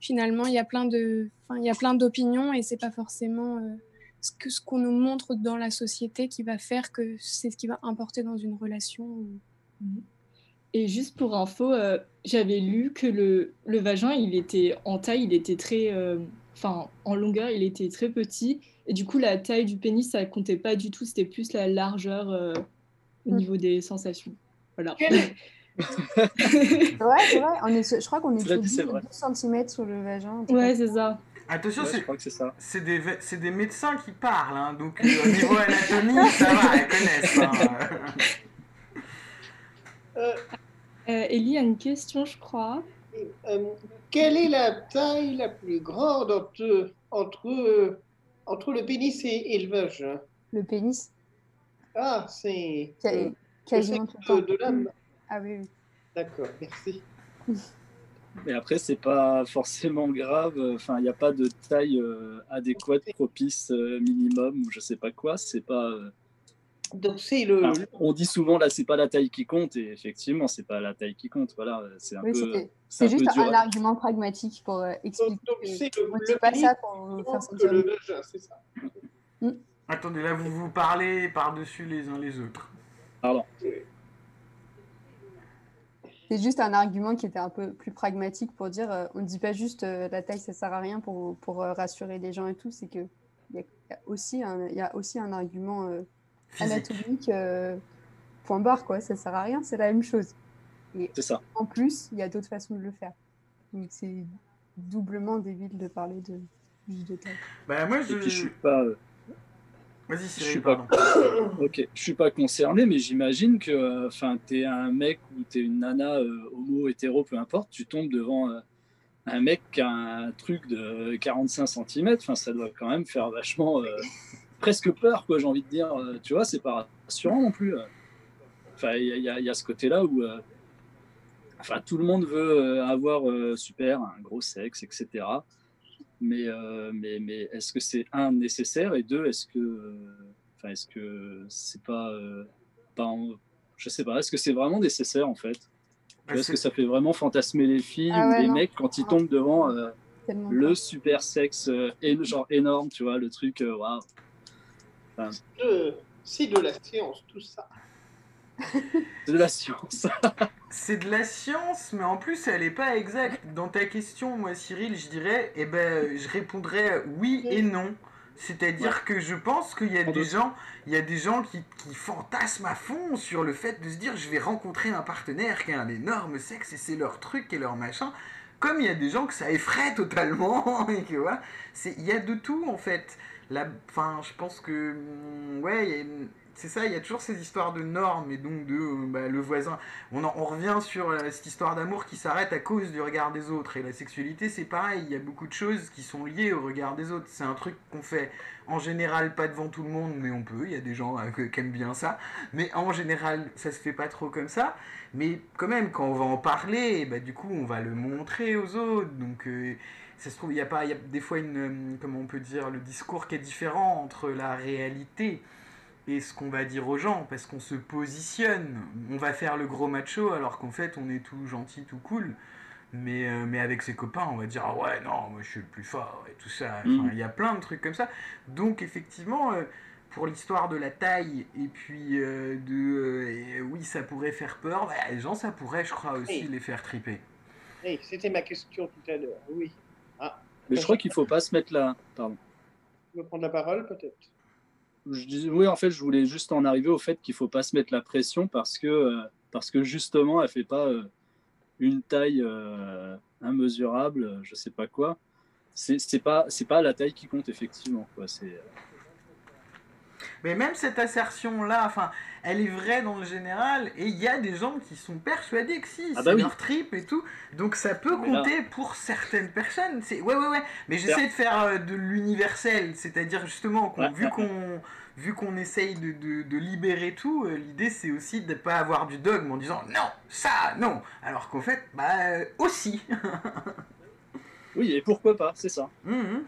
finalement il y a plein y a plein d'opinions et c'est pas forcément euh, ce que ce qu'on nous montre dans la société qui va faire que c'est ce qui va importer dans une relation. ou- Et juste pour info, euh, j'avais lu que le, vagin, il était en taille, il était très, enfin en longueur, il était très petit. Et du coup, la taille du pénis, ça comptait pas du tout. C'était plus la largeur au Mm. niveau des sensations. Voilà. Ouais, c'est vrai. On est je crois qu'on est sur dit, c'est 12, vrai. cm sur le vagin. ouais, c'est ça. Attention, Ouais, c'est- des, des médecins qui parlent, hein, donc euh, au niveau anatomie, ça va, elles connaissent. hein. Euh, Euh, Ellie a une question, je crois. euh, quelle est la taille la plus grande entre, entre, entre le pénis et, et le vagin? Le pénis, Ah, c'est euh, quasiment tout le temps. de, l'âme. Ah oui, oui. D'accord, merci. Mais après, c'est pas forcément grave. Enfin, il n'y a pas de taille euh, adéquate, propice, euh, minimum ou je sais pas quoi. C'est pas. euh, Donc c'est le, enfin, on dit souvent là, c'est pas la taille qui compte, et effectivement, c'est pas la taille qui compte. Voilà, c'est un Oui, peu. C'est peu juste un argument pragmatique pour euh, expliquer donc, c'est le, le c'est pas ça pour faire que le mieux. vagin, c'est ça. Attendez, là vous vous parlez par-dessus les uns les autres. Pardon. C'est juste un argument qui était un peu plus pragmatique pour dire euh, on ne dit pas juste euh, la taille ça sert à rien pour, pour euh, rassurer les gens et tout, c'est que il y, a- il y a aussi un- il y a aussi un argument euh, anatomique euh, point barre, quoi. Ça sert à rien, c'est la même chose. Et C'est ça. en plus, il y a d'autres façons de le faire. Donc c'est doublement débile de parler de juste de taille. Bah, moi, Et je. puis je suis pas. Euh, Je suis pas, pardon. ok, je suis pas concerné, mais j'imagine que, euh, enfin, t'es un mec ou t'es une nana euh, homo, hétéro, peu importe, tu tombes devant euh, un mec qui a un truc de 45 cm, enfin, ça doit quand même faire vachement euh, presque peur, quoi. J'ai envie de dire, Euh, tu vois, c'est pas rassurant non plus. euh. Enfin, il y, y a- il y a ce côté-là où, euh, enfin, tout le monde veut euh, avoir euh, super un gros sexe, etc. Mais, euh, mais, mais est-ce que c'est un nécessaire? Et deux, est-ce que, euh, enfin, est-ce que c'est pas, euh, pas en- je sais pas, est-ce que c'est vraiment nécessaire en fait? Bah, Est-ce que ça fait vraiment fantasmer les filles Ah ou ouais, les non. mecs quand ils tombent devant euh, le super sexe euh, genre énorme, tu vois, le truc, waouh. De- C'est de la science, tout ça. C'est de la science. C'est de la science, mais en plus, elle est pas exacte. Dans ta question, moi, Cyril, je dirais, eh ben, je répondrais oui et non. C'est-à-dire que je pense qu'il y a des gens, il y a des gens qui, qui fantasment à fond sur le fait de se dire, je vais rencontrer un partenaire qui a un énorme sexe et c'est leur truc et leur machin. Comme il y a des gens que ça effraie totalement et que voilà, c'est, il y a de tout en fait. La, enfin, je pense que, hum, ouais, c'est ça, il y a toujours ces histoires de normes et donc de euh, bah, le voisin. On, en- on revient sur euh, cette histoire d'amour qui s'arrête à cause du regard des autres. Et la sexualité, c'est pareil, il y a beaucoup de choses qui sont liées au regard des autres. C'est un truc qu'on fait en général pas devant tout le monde, mais on peut. Il y a des gens euh, qui aiment bien ça. Mais en général, ça se fait pas trop comme ça. Mais quand même, quand on va en parler, bah, du coup, on va le montrer aux autres. Donc. ça se trouve, il y a pas, il y a des fois une, comment on peut dire, le discours qui est différent entre la réalité et ce qu'on va dire aux gens, parce qu'on se positionne. On va faire le gros macho alors qu'en fait on est tout gentil, tout cool. Mais, euh, mais avec ses copains, on va dire ah ouais, non, moi je suis le plus fort et tout ça. Enfin, Mhm. Il y a plein de trucs comme ça. Donc effectivement, euh, pour l'histoire de la taille et puis euh, de euh, et oui, ça pourrait faire peur, bah, les gens, ça pourrait, je crois, aussi les faire triper. Hey, C'était ma question tout à l'heure, oui. Ah, Mais je crois qu'il faut pas se mettre là. Pardon. tu veux prendre la parole peut-être? Je oui, en fait, je voulais juste en arriver au fait qu'il faut pas se mettre la pression parce que, euh, parce que justement, elle fait pas euh, une taille euh, immesurable, je sais pas quoi. C'est c'est pas, pas la taille qui compte, effectivement. Quoi. Mais même cette assertion-là, enfin, elle est vraie dans le général, et il y a des gens qui sont persuadés que si, Ah c'est bah oui. leur trip et tout, donc ça peut Mais là- compter pour certaines personnes. C'est ouais, ouais, ouais. Mais j'essaie de faire euh, de l'universel, c'est-à-dire justement qu'on, Ouais, vu ouais, qu'on vu qu'on essaye de, de- de libérer tout, euh, l'idée c'est aussi de ne pas avoir du dogme en disant non, ça, non, alors qu'en fait, bah euh, aussi. Oui, et pourquoi pas, c'est ça. Mhm.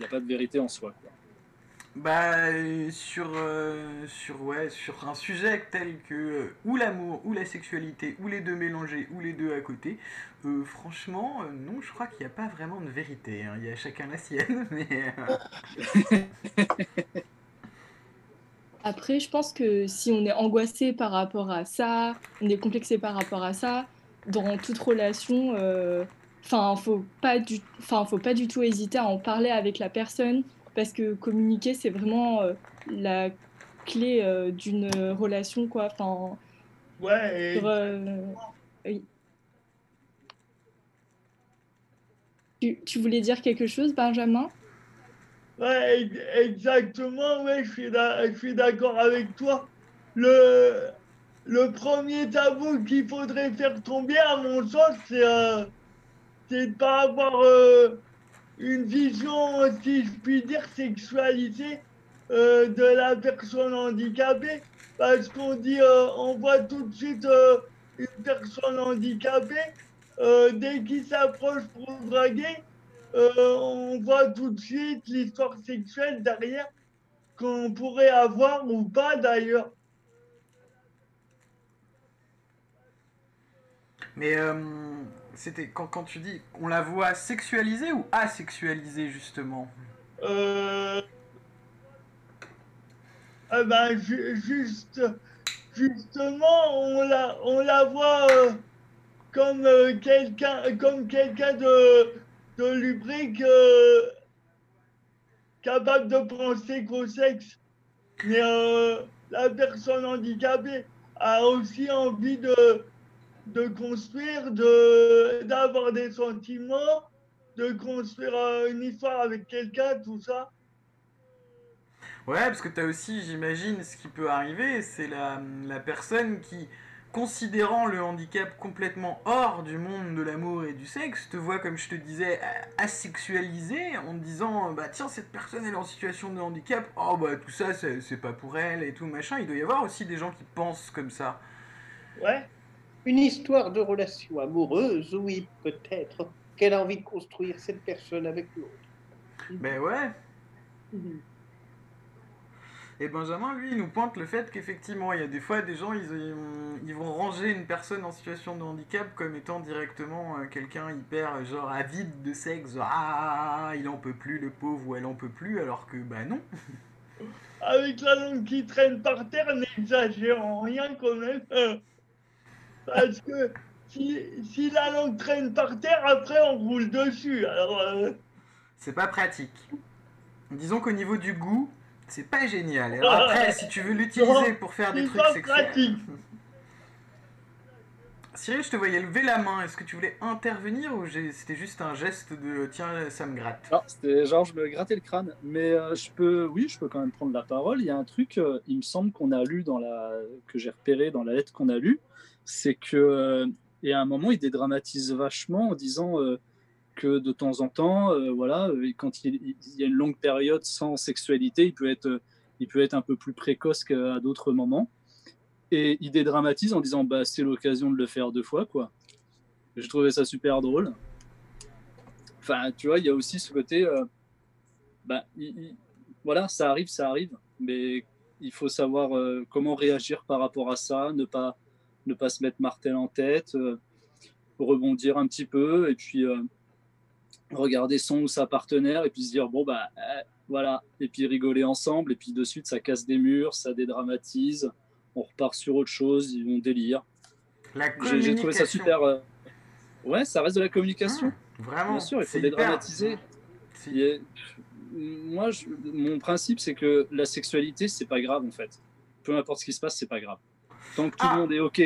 N'y a pas de vérité en soi. Quoi. Bah sur euh, sur ouais sur un sujet tel que euh, ou l'amour ou la sexualité ou les deux mélangés ou les deux à côté euh, franchement euh, non je crois qu'il n'y a pas vraiment de vérité hein. il y a chacun la sienne mais euh, Après, je pense que si on est angoissé par rapport à ça, on est complexé par rapport à ça, dans toute relation, euh, enfin, faut pas du, enfin, faut pas du tout hésiter à en parler avec la personne, parce que communiquer, c'est vraiment euh, la clé euh, d'une relation, quoi. Enfin, Ouais, et sur, euh, oui. Tu, tu voulais dire quelque chose, Benjamin? Ouais, ex- exactement, ouais, je suis d'a- je suis d'accord avec toi. Le, le premier tabou qu'il faudrait faire tomber, à mon sens, c'est euh, c'est de pas avoir euh, une vision, si je puis dire, sexualisée euh, de la personne handicapée. Parce qu'on dit, euh, on voit tout de suite une personne handicapée, dès qu'il s'approche pour draguer, on voit tout de suite l'histoire sexuelle derrière qu'on pourrait avoir ou pas d'ailleurs. mais euh, c'était quand, quand tu dis on la voit sexualisée ou asexualisée justement Euh... ben, ju- juste, justement, on la, on la voit euh, comme euh, quelqu'un, comme quelqu'un de, de lubrique, capable de penser qu'au sexe. Mais la personne handicapée a aussi envie de, de construire, de, d'avoir des sentiments, de construire une histoire avec quelqu'un, tout ça. Ouais, parce que tu as aussi, j'imagine, ce qui peut arriver, c'est la, la personne qui, considérant le handicap complètement hors du monde de l'amour et du sexe, te voit, comme je te disais, asexualisé, en te disant, bah tiens, cette personne elle est en situation de handicap, oh bah tout ça, c'est c'est pas pour elle et tout, machin. Il doit y avoir aussi des gens qui pensent comme ça. Ouais. Une histoire de relation amoureuse, oui, peut-être, qu'elle a envie de construire cette personne avec l'autre. Ben ouais. Mhm. Et Benjamin, lui, il nous pointe le fait qu'effectivement, il y a des fois des gens, ils, ils vont- ils vont ranger une personne en situation de handicap comme étant directement euh, quelqu'un hyper, euh, genre, avide de sexe, genre, ah, il en peut plus, le pauvre, ou elle en peut plus, alors que, bah non. Avec la langue qui traîne par terre, n'exagérons rien quand même. Parce que si, si la langue traîne par terre, après on roule dessus. Alors, euh, C'est pas pratique. Disons qu'au niveau du goût, c'est pas génial. Alors après, si tu veux l'utiliser pour faire des c'est trucs pas sexuels. pratique. Cyril, je te voyais lever la main. Est-ce que tu voulais intervenir ou c'était juste un geste de tiens, ça me gratte? Non, c'était genre je me grattais le crâne. Mais euh, je peux, oui, je peux quand même prendre la parole. Il y a un truc, euh, il me semble qu'on a lu dans la, que j'ai repéré dans la lettre qu'on a lue, c'est que euh, et à un moment il dédramatise vachement en disant euh, que de temps en temps, euh, voilà, quand il, y a une longue période sans sexualité, il peut être, il peut être un peu plus précoce qu'à d'autres moments. Et il dédramatise en disant bah c'est l'occasion de le faire deux fois quoi. Je trouvais ça super drôle. Enfin, tu vois, il y a aussi ce côté, bah, il- il- voilà, ça arrive, ça arrive, mais il faut savoir comment réagir par rapport à ça, ne pas, ne pas se mettre martel en tête, euh, rebondir un petit peu, et puis euh, regarder son ou sa partenaire, et puis se dire, bon, bah, euh, voilà, et puis rigoler ensemble, et puis de suite, ça casse des murs, ça dédramatise, on repart sur autre chose, ils vont délire. J'ai trouvé ça super. euh, Ouais, ça reste de la communication. Vraiment. Bien sûr, il faut dédramatiser. Si. Moi, je- mon principe, c'est que la sexualité, c'est pas grave en fait. Peu importe ce qui se passe, c'est pas grave. Tant que tout Ah. le monde est OK.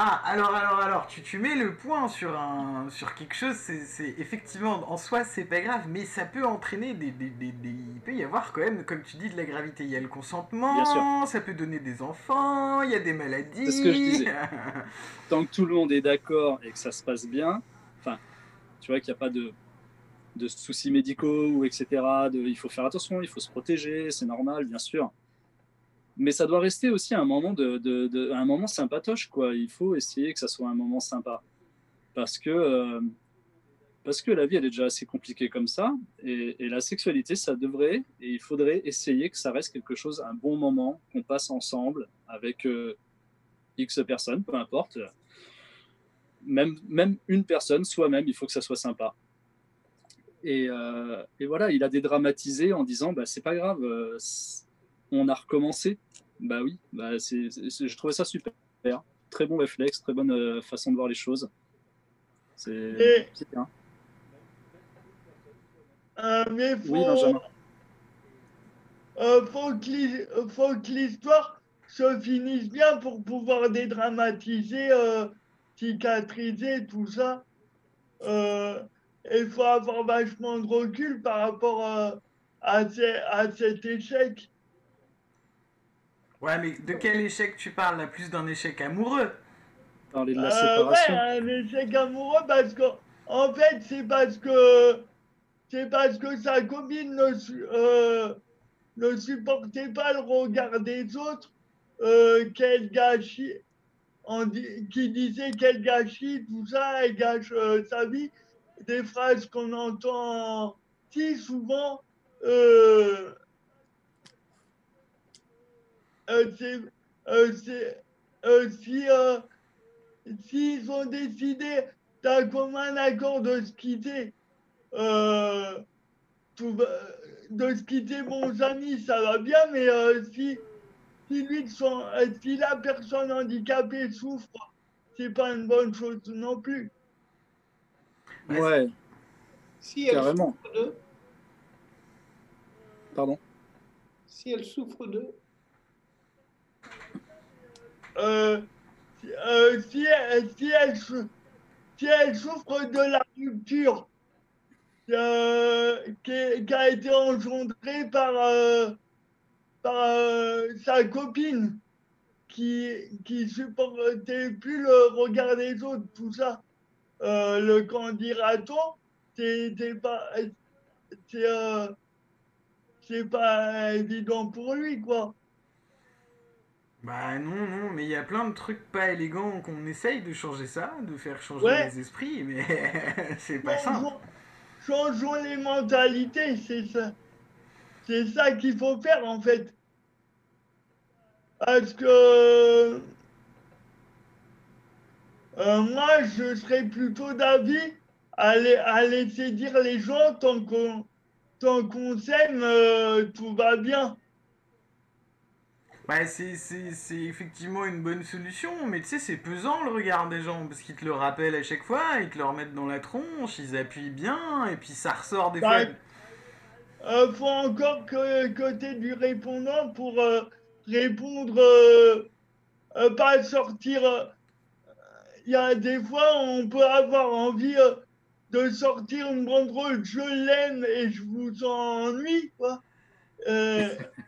Ah, alors, alors, alors, tu, tu mets le point sur, un, sur quelque chose, c'est c'est- effectivement, en soi, c'est pas grave, mais ça peut entraîner des, des, des- des- Il peut y avoir quand même, comme tu dis, de la gravité. Il y a le consentement, Bien sûr. ça peut donner des enfants, il y a des maladies. C'est ce que je disais. Tant que tout le monde est d'accord et que ça se passe bien, enfin, tu vois qu'il n'y a pas de, de soucis médicaux ou etc. De, il faut faire attention, il faut se protéger, c'est normal, bien sûr. Mais ça doit rester aussi un moment de, un moment sympatoche, quoi. Il faut essayer que ça soit un moment sympa, parce que euh, parce que la vie elle est déjà assez compliquée comme ça, et, la sexualité ça devrait et il faudrait essayer que ça reste quelque chose, un bon moment qu'on passe ensemble avec euh, X personnes, peu importe. Même, même une personne, soi-même, il faut que ça soit sympa. Et, euh, voilà, il a dédramatisé en disant bah, c'est pas grave, on a recommencé. Bah oui, bah c'est, je trouvais ça super. Très bon réflexe, très bonne euh, façon de voir les choses. C'est, Et- bien. euh, mais Oui, faut, Benjamin. euh, faut que l'histoire se finisse bien pour pouvoir dédramatiser, euh, cicatriser tout ça. Euh, il faut avoir vachement de recul par rapport à, ce- à cet échec. Ouais, mais de quel échec tu parles là Plus d'un échec amoureux? Parler de la Euh, ouais, séparation. un échec amoureux parce que, en fait, c'est parce que, c'est parce que sa copine ne, su- euh, ne supportait pas le regard des autres, euh, quel gâchis, en di- qui disait quel gâchis, tout ça, elle gâche euh, sa vie. Des phrases qu'on entend si souvent, euh, euh, si, s'ils ont décidé d'un commun accord de se quitter, euh, tout de se quitter bons amis, ça va bien, mais euh, si, si, lui son, si la personne handicapée souffre, c'est pas une bonne chose non plus. Ouais, Si elle carrément. souffre de- Pardon Si elle souffre de. Euh, euh, si, elle, si, elle, souffre de la rupture euh, qui, a été engendrée par, euh, euh, sa copine qui qui supportait plus le regard des autres, tout ça, euh, le candidaton, pas, euh, c'est pas évident pour lui, quoi. Bah non, non, mais il y a plein de trucs pas élégants qu'on essaye de changer ça, de faire changer Ouais. les esprits, mais c'est pas simple. Changeons, changeons les mentalités, c'est ça. C'est ça qu'il faut faire en fait. Parce que euh, moi, je serais plutôt d'avis à, à laisser dire les gens tant qu'on tant qu'on s'aime, euh, tout va bien. Ouais, c'est, effectivement une bonne solution, mais tu sais, c'est pesant le regard des gens, parce qu'ils te le rappellent à chaque fois, ils te le remettent dans la tronche, ils appuient bien, et puis ça ressort des Bah, fois. Euh, faut encore que côté du répondant pour euh, répondre, euh, euh, pas sortir. Il y a des fois, on peut avoir envie de sortir une banderole je l'aime et je vous ennuie, quoi.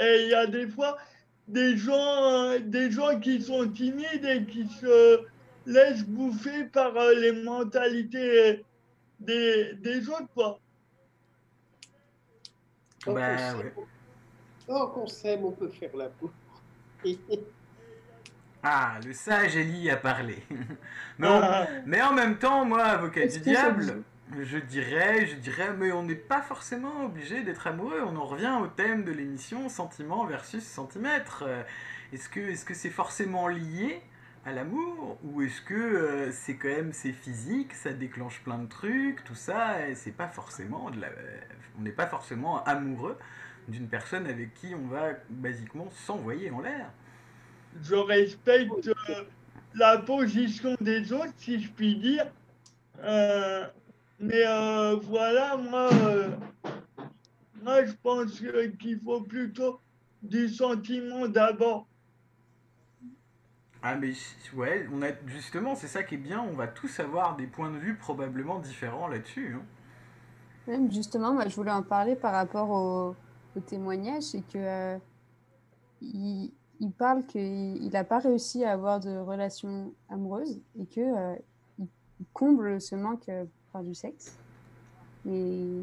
Euh, et il y a des fois des gens, euh, des gens qui sont timides et qui se laissent bouffer par euh, les mentalités des, des autres, quoi. Tant qu'on s'aime, ouais. tant qu'on s'aime, on peut faire la boue. Ah, le sage Ellie a parlé. non, Ah. mais en même temps, moi, avocat du diable, je dirais, je dirais, mais on n'est pas forcément obligé d'être amoureux. On en revient au thème de l'émission sentiment versus centimètre. Euh, Est-ce que est-ce que c'est forcément lié à l'amour ou est-ce que euh, c'est quand même c'est physique, ça déclenche plein de trucs, tout ça, et c'est pas forcément de la, on n'est pas forcément amoureux d'une personne avec qui on va basiquement s'envoyer en l'air. je respecte euh, la position des autres, si je puis dire. Euh, mais euh, voilà, moi, euh, moi, je pense que- qu'il faut plutôt du sentiment d'abord. Ah mais ouais, on a justement, c'est ça qui est bien, on va tous avoir des points de vue probablement différents là-dessus. hein. Même justement, moi, je voulais en parler par rapport au, au témoignage, c'est que euh, il, il parle qu'il n'a pas réussi à avoir de relation amoureuse et que euh, il il comble ce manque euh, du sexe. Mais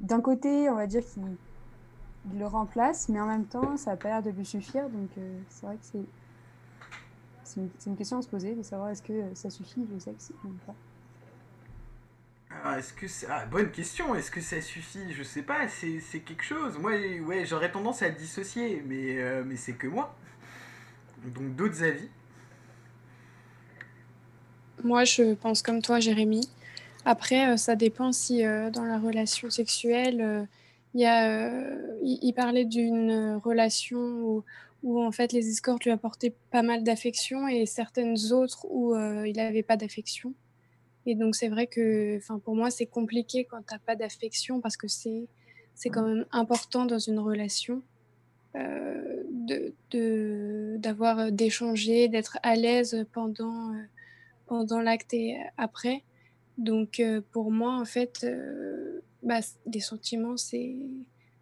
d'un côté, on va dire qu'il il le remplace, mais en même temps, ça n'a pas l'air de lui suffire. Donc, euh, c'est vrai que c'est une, question à se poser de savoir est-ce que ça suffit le sexe ou pas. Ah, est-ce que. Ah, bonne question, est-ce que ça suffit? Je sais pas, c'est, c'est quelque chose. Moi, ouais, j'aurais tendance à dissocier, mais, euh, mais c'est que moi. Donc d'autres avis. Moi, je pense comme toi, Jérémy. Après, euh, ça dépend si euh, dans la relation sexuelle, euh, il parlait d'une relation où, en fait les escortes lui apportaient pas mal d'affection et certaines autres où il n'avait pas d'affection. Et donc c'est vrai que, pour moi, c'est compliqué quand t'as pas d'affection parce que c'est quand même important dans une relation de d'avoir d'échanger, d'être à l'aise pendant pendant l'acte et après. Donc euh, pour moi, en fait, euh, bah, des sentiments, c'est...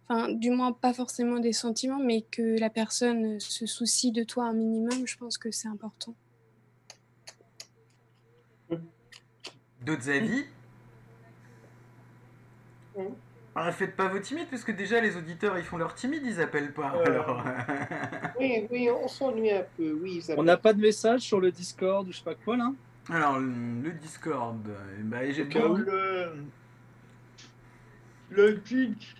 Enfin, du moins pas forcément des sentiments, mais que la personne se soucie de toi un minimum, je pense que c'est important. D'autres avis? Mm. ah, Faites pas vos timides, parce que déjà les auditeurs ils font leur timide, ils appellent pas. Euh. Alors... Oui, oui, on s'ennuie un peu, oui. On n'a pas de message sur le Discord ou je sais pas quoi là? Alors, le Discord, eh ben, j'ai beau- où. Le, le Twitch,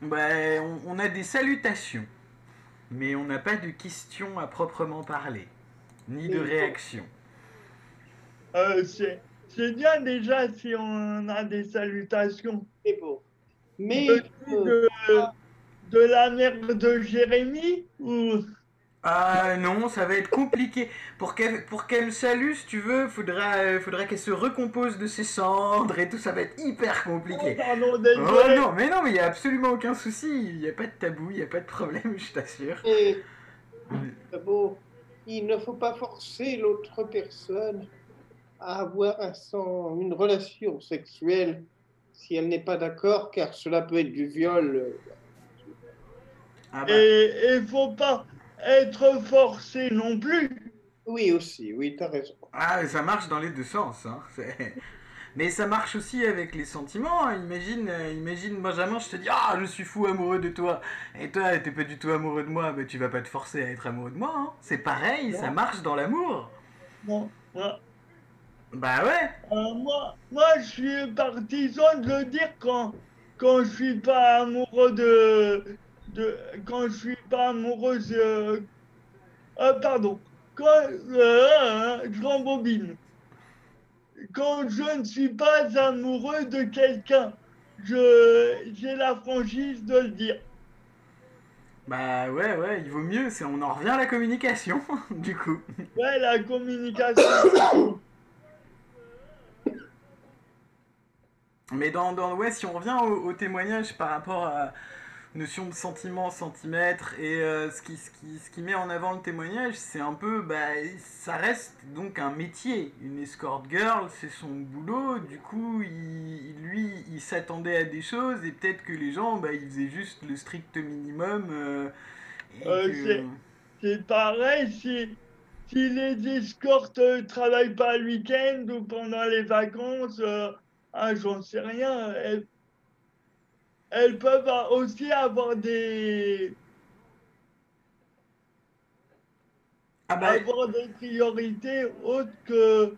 Ben, on, on a des salutations, mais on n'a pas de questions à proprement parler, ni de réactions. euh, c'est bien déjà si on a des salutations. C'est bon. Mais euh, de, de la mère de Jérémy ou Ah non, ça va être compliqué. Pour qu'elle pour qu'elle me salue, si tu veux, faudra, euh, faudra qu'elle se recompose de ses cendres et tout, ça va être hyper compliqué. Pardon, Oh non, mais non, mais il y a absolument aucun souci, il n'y a pas de tabou, il n'y a pas de problème, je t'assure. Et d'abord, il ne faut pas forcer l'autre personne à avoir un sang- une relation sexuelle si elle n'est pas d'accord, car cela peut être du viol. euh, Ah bah, Et il faut pas être forcé non plus. Oui, aussi, oui, t'as raison. ah, ça marche dans les deux sens. Hein. Mais ça marche aussi avec les sentiments. hein. Imagine, euh, imagine Benjamin, je te dis Ah, je suis fou amoureux de toi. Et toi, t'es pas du tout amoureux de moi, mais tu vas pas te forcer à être amoureux de moi. hein. C'est pareil, ça marche dans l'amour. Bon. Bah ouais. Euh, moi, moi, je suis partisan de le dire quand, quand je suis pas amoureux de, de quand je suis pas amoureuse. Euh, ah, pardon. Quand euh, je rembobine. Quand je ne suis pas amoureux de quelqu'un, je j'ai la franchise de le dire. Bah ouais, ouais, il vaut mieux. c'est- On en revient à la communication, du coup. Ouais, la communication. Mais dans, dans ouais, si on revient au, au témoignage par rapport à notion de centimètre, centimètre, et euh, ce, qui, ce, qui, ce qui met en avant le témoignage, c'est un peu, bah, ça reste donc un métier. Une escort girl, c'est son boulot, du coup, il, lui, il s'attendait à des choses, et peut-être que les gens, bah, ils faisaient juste le strict minimum. euh, Euh, que- c'est- pareil si, si les escortes euh, travaillent pas le week-end ou pendant les vacances, euh, ah, j'en sais rien. Elles, elles peuvent aussi avoir des, Ah bah, avoir des priorités autres que,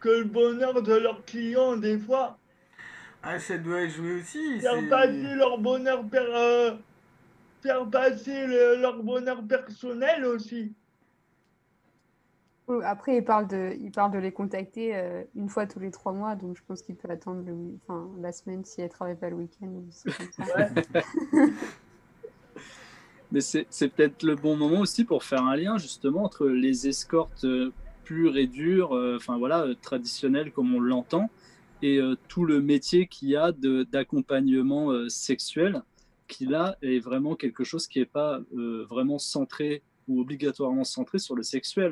que le bonheur de leurs clients des fois. ah, ça doit jouer aussi. Faire passer leur bonheur, per- euh, faire passer le- leur bonheur personnel aussi. Après, il parle de, il parle de les contacter euh, une fois tous les trois mois, donc je pense qu'il peut attendre le, wi- enfin, la semaine si elle travaille pas le week-end. Mais c'est peut-être le bon moment aussi pour faire un lien justement entre les escortes euh, pures et dures, euh, enfin voilà, traditionnelles comme on l'entend, et euh, tout le métier qu'il y a d'accompagnement sexuel, qui là est vraiment quelque chose qui n'est pas vraiment centré ou obligatoirement centré sur le sexuel.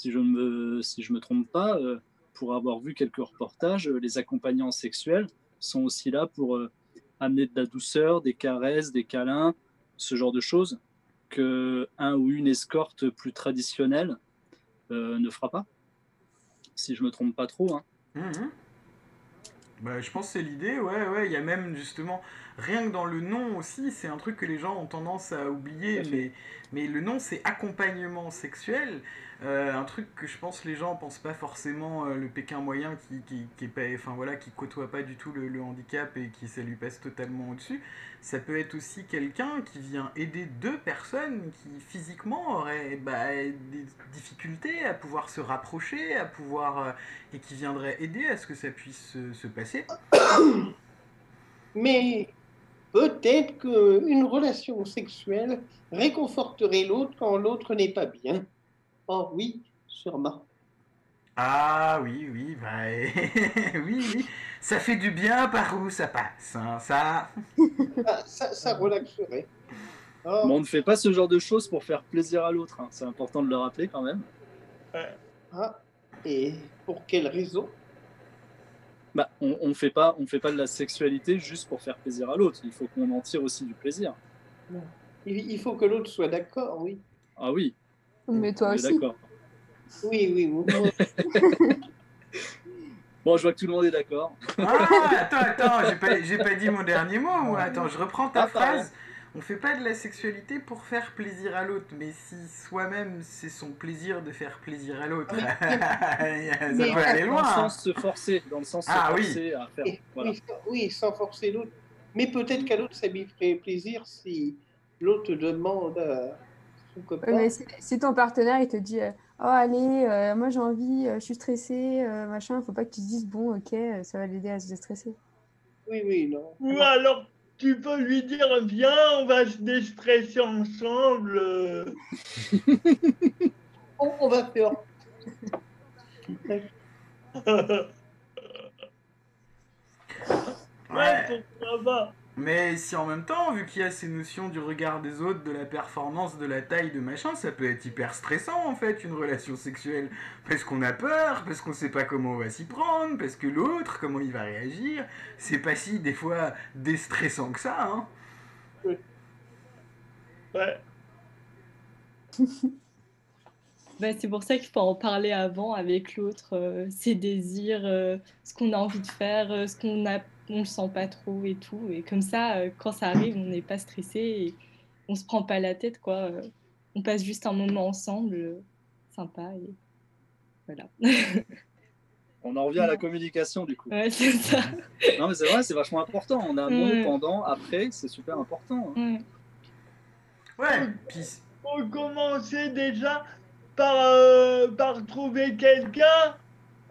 Si je ne me, si je me trompe pas, euh, pour avoir vu quelques reportages, euh, les accompagnants sexuels sont aussi là pour euh, amener de la douceur, des caresses, des câlins, ce genre de choses que un ou une escorte plus traditionnelle euh, ne fera pas. Si je me trompe pas trop. hein. Mhm. Bah, je pense que c'est l'idée, ouais, ouais, il y a même justement, rien que dans le nom aussi, c'est un truc que les gens ont tendance à oublier, mais, mais le nom c'est accompagnement sexuel, Euh, un truc que je pense les gens pensent pas forcément, euh, le Pékin moyen qui, qui, qui est pas, enfin voilà, qui côtoie pas du tout le, handicap et qui ça lui passe totalement au-dessus, ça peut être aussi quelqu'un qui vient aider deux personnes qui physiquement auraient bah, des difficultés à pouvoir se rapprocher, à pouvoir... euh, et qui viendrait aider à ce que ça puisse se, se passer. Mais peut-être qu'une relation sexuelle réconforterait l'autre quand l'autre n'est pas bien. Oh oui, sûrement. Ah oui, oui, bah, oui, oui, ça fait du bien par où ça passe, hein, ça. Ah, ça, ça relaxerait. Oh, Mais on ne fait pas ce genre de choses pour faire plaisir à l'autre. hein. C'est important de le rappeler quand même. ah, et pour quelle raison Bah, on ne fait pas, on fait pas de la sexualité juste pour faire plaisir à l'autre. Il faut qu'on en tire aussi du plaisir. il faut que l'autre soit d'accord, oui. Ah oui, Mais toi aussi. d'accord. Oui, oui, oui. Bon, je vois que tout le monde est d'accord. Ah, attends, attends, j'ai pas, j'ai pas dit mon dernier mot, moi. Attends, je reprends ta Ah, phrase. On fait pas de la sexualité pour faire plaisir à l'autre, mais si soi-même c'est son plaisir de faire plaisir à l'autre, Oui. ça Mais- peut aller Dans le loin. sens se forcer, dans le sens se Ah oui. forcer à faire. Voilà. oui, sans- oui, sans forcer l'autre. Mais peut-être qu'à l'autre, ça lui ferait plaisir si l'autre demande à Ouais, mais si, ton partenaire il te dit euh, Oh, allez, euh, moi j'ai envie, euh, je suis stressée, euh, machin, faut pas que tu te dises Bon, ok, ça va l'aider à se déstresser. Oui, oui, non. Ou alors, tu peux lui dire viens, on va se déstresser ensemble. On, on va faire. ouais, pourquoi pas. Mais si en même temps, vu qu'il y a ces notions du regard des autres, de la performance, de la taille, de machin, ça peut être hyper stressant en fait, une relation sexuelle. Parce qu'on a peur, parce qu'on sait pas comment on va s'y prendre, parce que l'autre, comment il va réagir. C'est pas si des fois déstressant que ça, hein. Ouais. Bah, c'est pour ça qu'il faut en parler avant avec l'autre, euh, ses désirs, euh, ce qu'on a envie de faire, euh, ce qu'on a, on le sent pas trop et tout. Et comme ça, euh, quand ça arrive, on n'est pas stressé et on se prend pas la tête, quoi. Euh, on passe juste un moment ensemble, euh, sympa et voilà. On en revient à la communication du coup. Ouais, c'est ça. Non mais c'est vrai, c'est vachement important. En amont, Ouais. pendant, après, c'est super important. hein. Ouais. Ouais, puis Faut commencer déjà par, euh, par trouver quelqu'un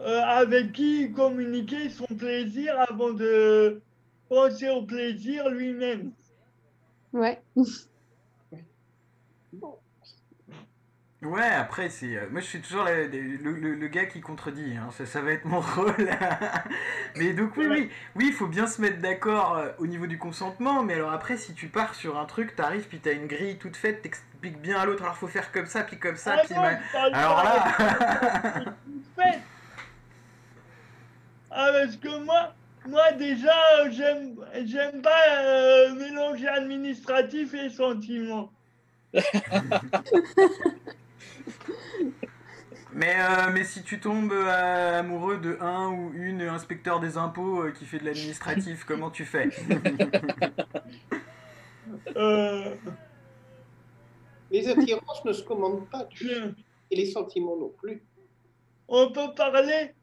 euh, avec qui communiquer son plaisir avant de penser au plaisir lui-même. Ouais. Ouais, après, c'est. euh, moi, je suis toujours la- le, le- le gars qui contredit, hein, ça, ça va être mon rôle. mais donc, oui, oui, oui, il faut bien se mettre d'accord euh, au niveau du consentement, mais alors après, si tu pars sur un truc, t'arrives, puis t'as une grille toute faite, t'expliques bien à l'autre, alors faut faire comme ça, puis comme ça, Ah puis. non, ma- Alors là. Ah, parce que moi, moi déjà, euh, j'aime, j'aime pas euh, mélanger administratif et sentiment. Mais, euh, mais si tu tombes euh, amoureux de un ou une inspecteur des impôts euh, qui fait de l'administratif, comment tu fais? Euh, Les attirances ne se commandent pas, et les sentiments non plus. on peut parler,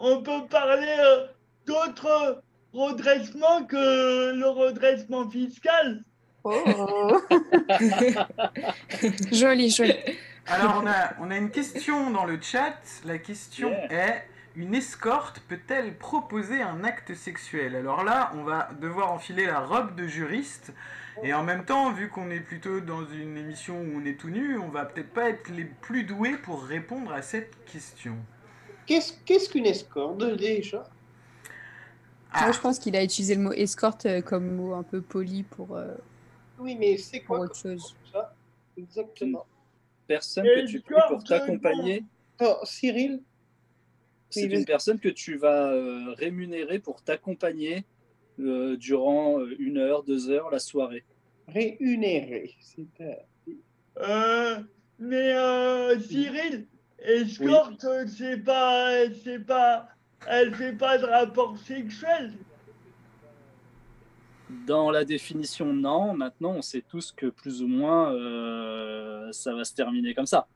on peut parler euh, d'autres redressements que le redressement fiscal. Oh. Joli, joli. Alors, on a, on a une question dans le chat. La question Yeah. est Une escorte peut-elle proposer un acte sexuel? Alors là, on va devoir enfiler la robe de juriste. Et en même temps, vu qu'on est plutôt dans une émission où on est tout nu, on va peut-être pas être les plus doués pour répondre à cette question. Qu'est-ce qu'est-ce qu'une escorte déjà? Ah, Moi, je pense qu'il a utilisé le mot escorte euh, comme mot un peu poli pour, euh, Oui, mais c'est pour quoi autre chose. ça? Exactement. Personne que tu pries George, pour t'accompagner. Oh, Cyril? C'est Oui, une personne que tu vas euh, rémunérer pour t'accompagner euh, durant euh, une heure, deux heures, la soirée. Réunéré. C'est Euh, mais euh, Cyril, escorte, c'est pas, c'est pas, elle fait pas de rapport sexuel. Dans la définition, non. Maintenant, on sait tous que plus ou moins, euh, ça va se terminer comme ça.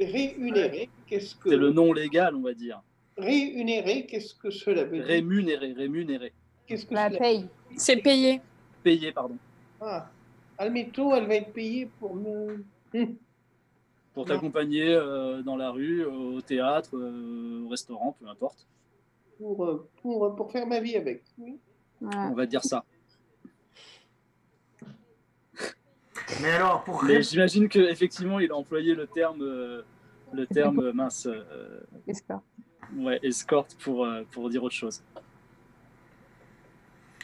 Réunéré, qu'est-ce que C'est le nom légal, on va dire. Réunéré, qu'est-ce que cela veut dire? Rémunéré, rémunéré. Qu'est-ce que La cela paye. C'est payé. Payé, pardon. Ah, admettons, elle va être payée pour me. Pour t'accompagner euh, dans la rue, au théâtre, euh, au restaurant, peu importe. Pour, euh, pour, pour faire ma vie avec. Oui. Voilà. On va dire ça. Mais alors, pour Mais j'imagine qu'effectivement, il a employé le terme, le terme mince, euh, Escorte. ouais, escorte pour, pour dire autre chose.